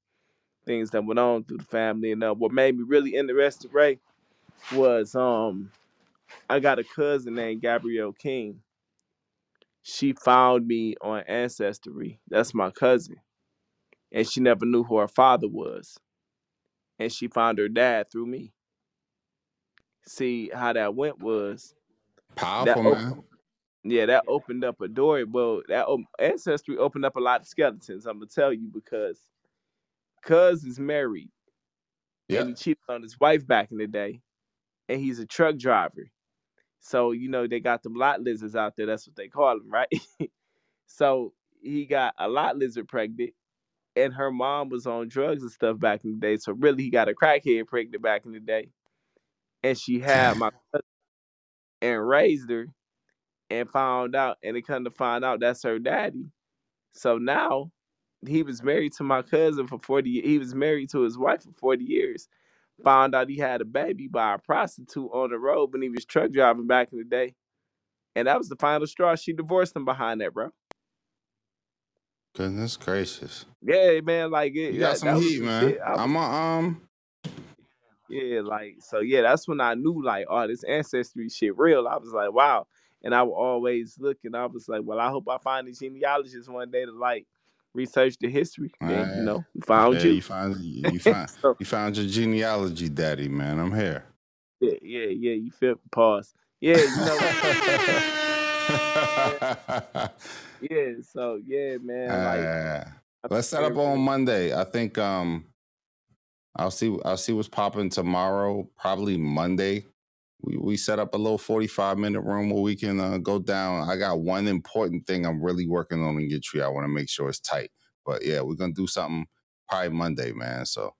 things that went on through the family. And uh, what made me really interested, Ray, was um I got a cousin named Gabrielle King. She found me on Ancestry. That's my cousin. And she never knew who her father was. And she found her dad through me. See how that went was that Powerful, opened, man. yeah, that opened up a door. Well, that op- ancestry opened up a lot of skeletons. I'm gonna tell you because Cuz is married and he cheated on his wife back in the day, and he's a truck driver. So you know they got them lot lizards out there. That's what they call them, right? *laughs* so he got a lot lizard pregnant, and her mom was on drugs and stuff back in the day. So really, he got a crackhead pregnant back in the day, and she had my *sighs* cousin and raised her, and found out, and they come to find out that's her daddy. So now he was married to my cousin for 40 years. He was married to his wife for 40 years. Found out he had a baby by a prostitute on the road when he was truck driving back in the day. And that was the final straw. She divorced him behind that, bro. Goodness gracious. Yeah, man, like it, You got that, some that heat, man. I I'm a, um yeah, like so. Yeah, that's when I knew like, oh, this ancestry shit real. I was like, wow. And I would always look, and I was like, well, I hope I find a genealogist one day to like research the history. And you know, found yeah, you. you found you find *laughs* so you found your genealogy daddy, man. I'm here. yeah, yeah, yeah. You feel pause. Yeah, you know. *laughs* *laughs* yeah. So yeah, man. Uh, I'm let's set up on Monday. I think um I'll see I'll see what's popping tomorrow, probably Monday. We we set up a little 45 minute room where we can uh, go down. I got one important thing I'm really working on in Tree. I want to make sure it's tight. But yeah, we're gonna do something probably Monday, man. So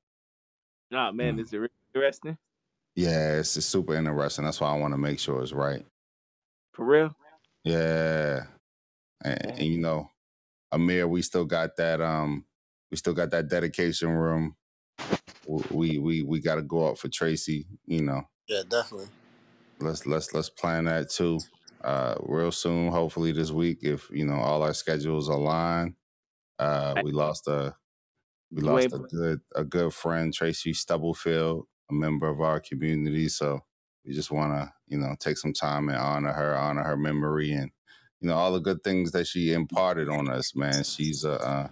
nah, man. mm, Is it interesting yeah, it's, it's super interesting. That's why I want to make sure it's right. for real? Yeah. And, and you know, Amir, we still got that um we still got that dedication room. We we we got to go out for Tracy, you know. Yeah, definitely. Let's let's let's plan that too. Uh real soon, hopefully this week if, you know, all our schedules align. Uh we lost a we lost ain't a good a good friend, Tracy Stubblefield, a member of our community, so we just want to, you know, take some time and honor her, honor her memory and you know all the good things that she imparted on us, man. She's a uh,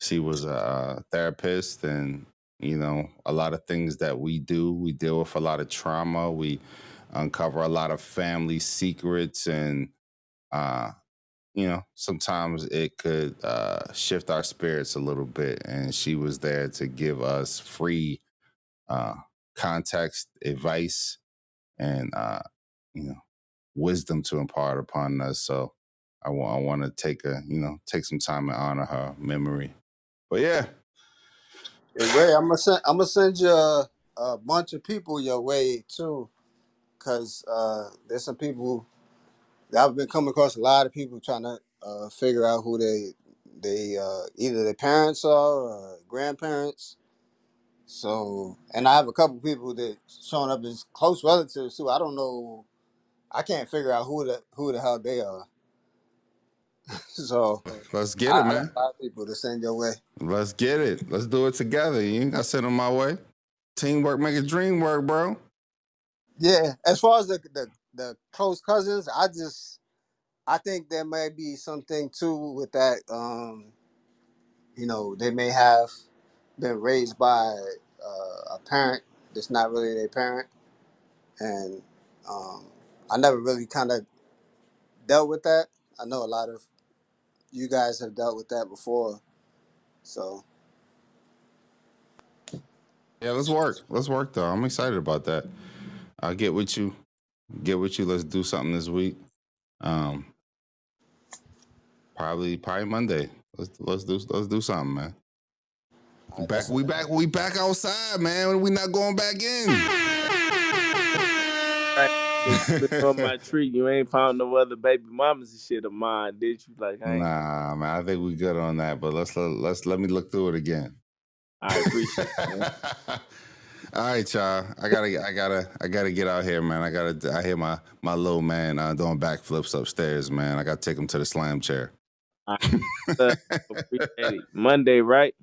she was a uh, therapist and you know a lot of things that we do. We deal with a lot of trauma. We uncover a lot of family secrets and uh you know sometimes it could uh shift our spirits a little bit. And she was there to give us free uh context advice and uh you know wisdom to impart upon us so i want i want to take a you know take some time and honor her memory but yeah And Ray, I'm gonna send I'm gonna send you a, a bunch of people your way too, cause uh, there's some people I've been coming across a lot of people trying to uh, figure out who they they uh, either their parents are or grandparents. So, and I have a couple people that showing up as close relatives too. I don't know. I can't figure out who the who the hell they are. *laughs* so let's get I, it man of people to send your way. Let's get it. Let's do it together. You ain't got to send them my way. Teamwork make a dream work, bro. Yeah, as far as the the, the close cousins, I just I think there may be something too with that. Um, you know, they may have been raised by uh, a parent that's not really their parent, and um, I never really kind of dealt with that. I know a lot of you guys have dealt with that before, so Yeah, let's work. Let's work though. I'm excited about that. I'll get with you. Get with you. Let's do something this week. Um, probably probably Monday. Let's let's do let's do something, man. We I back we back we back outside, man. We not going back in. Been on my tree. You ain't found no other baby mamas and shit of mine, did you? Like, I. Nah, man. I think we good on that, but let's let, let's let me look through it again. I appreciate it. *laughs* All right, y'all. I gotta, I gotta, I gotta get out here, man. I gotta. I hear my my little man uh, doing backflips upstairs, man. I gotta take him to the slam chair. All right. *laughs* Appreciate it. Monday, right?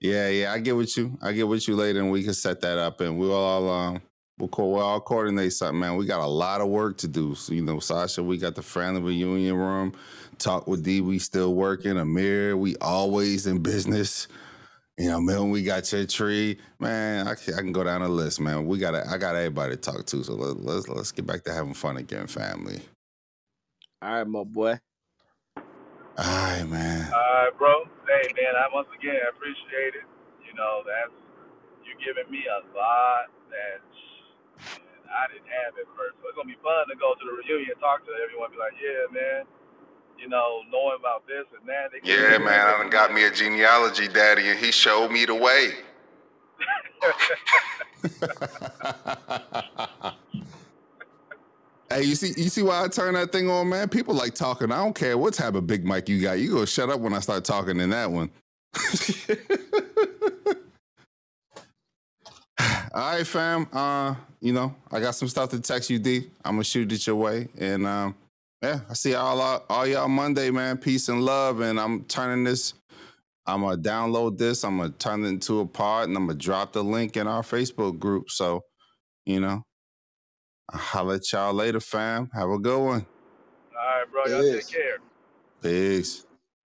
Yeah, yeah. I get with you. I get with you later, and we can set that up, and we'll all um, we'll, co- we'll all coordinate something, man. We got a lot of work to do. So, you know, Sasha, we got the family reunion room. Talk with D. We still working. Amir, we always in business. You know, Milton, we got your tree, man. I can, I can go down the list, man. We got, I got everybody to talk to. So let, let's let's get back to having fun again, family. All right, my boy. All right, man. All right, bro. Hey, man, I once again appreciate it. You know, that's you giving me a lot that man, I didn't have at first. So it's gonna be fun to go to the reunion and talk to everyone. Be like, yeah, man. You know, knowing about this and that. They Yeah, me man. I done got me a genealogy daddy, and he showed me the way. *laughs* Hey, you see, you see why I turn that thing on, man? People like talking. I don't care what type of big mic you got. You go shut up when I start talking in that one. *laughs* *sighs* All right, fam. Uh, you know, I got some stuff to text you, D. I'm gonna shoot it your way, and um, yeah, I see all all y'all Monday, man. Peace and love, and I'm turning this. I'm gonna download this. I'm gonna turn it into a pod, and I'm gonna drop the link in our Facebook group. So, you know, I'll holler at y'all later, fam. Have a good one. All right, bro. Y'all Yes. take care. Peace.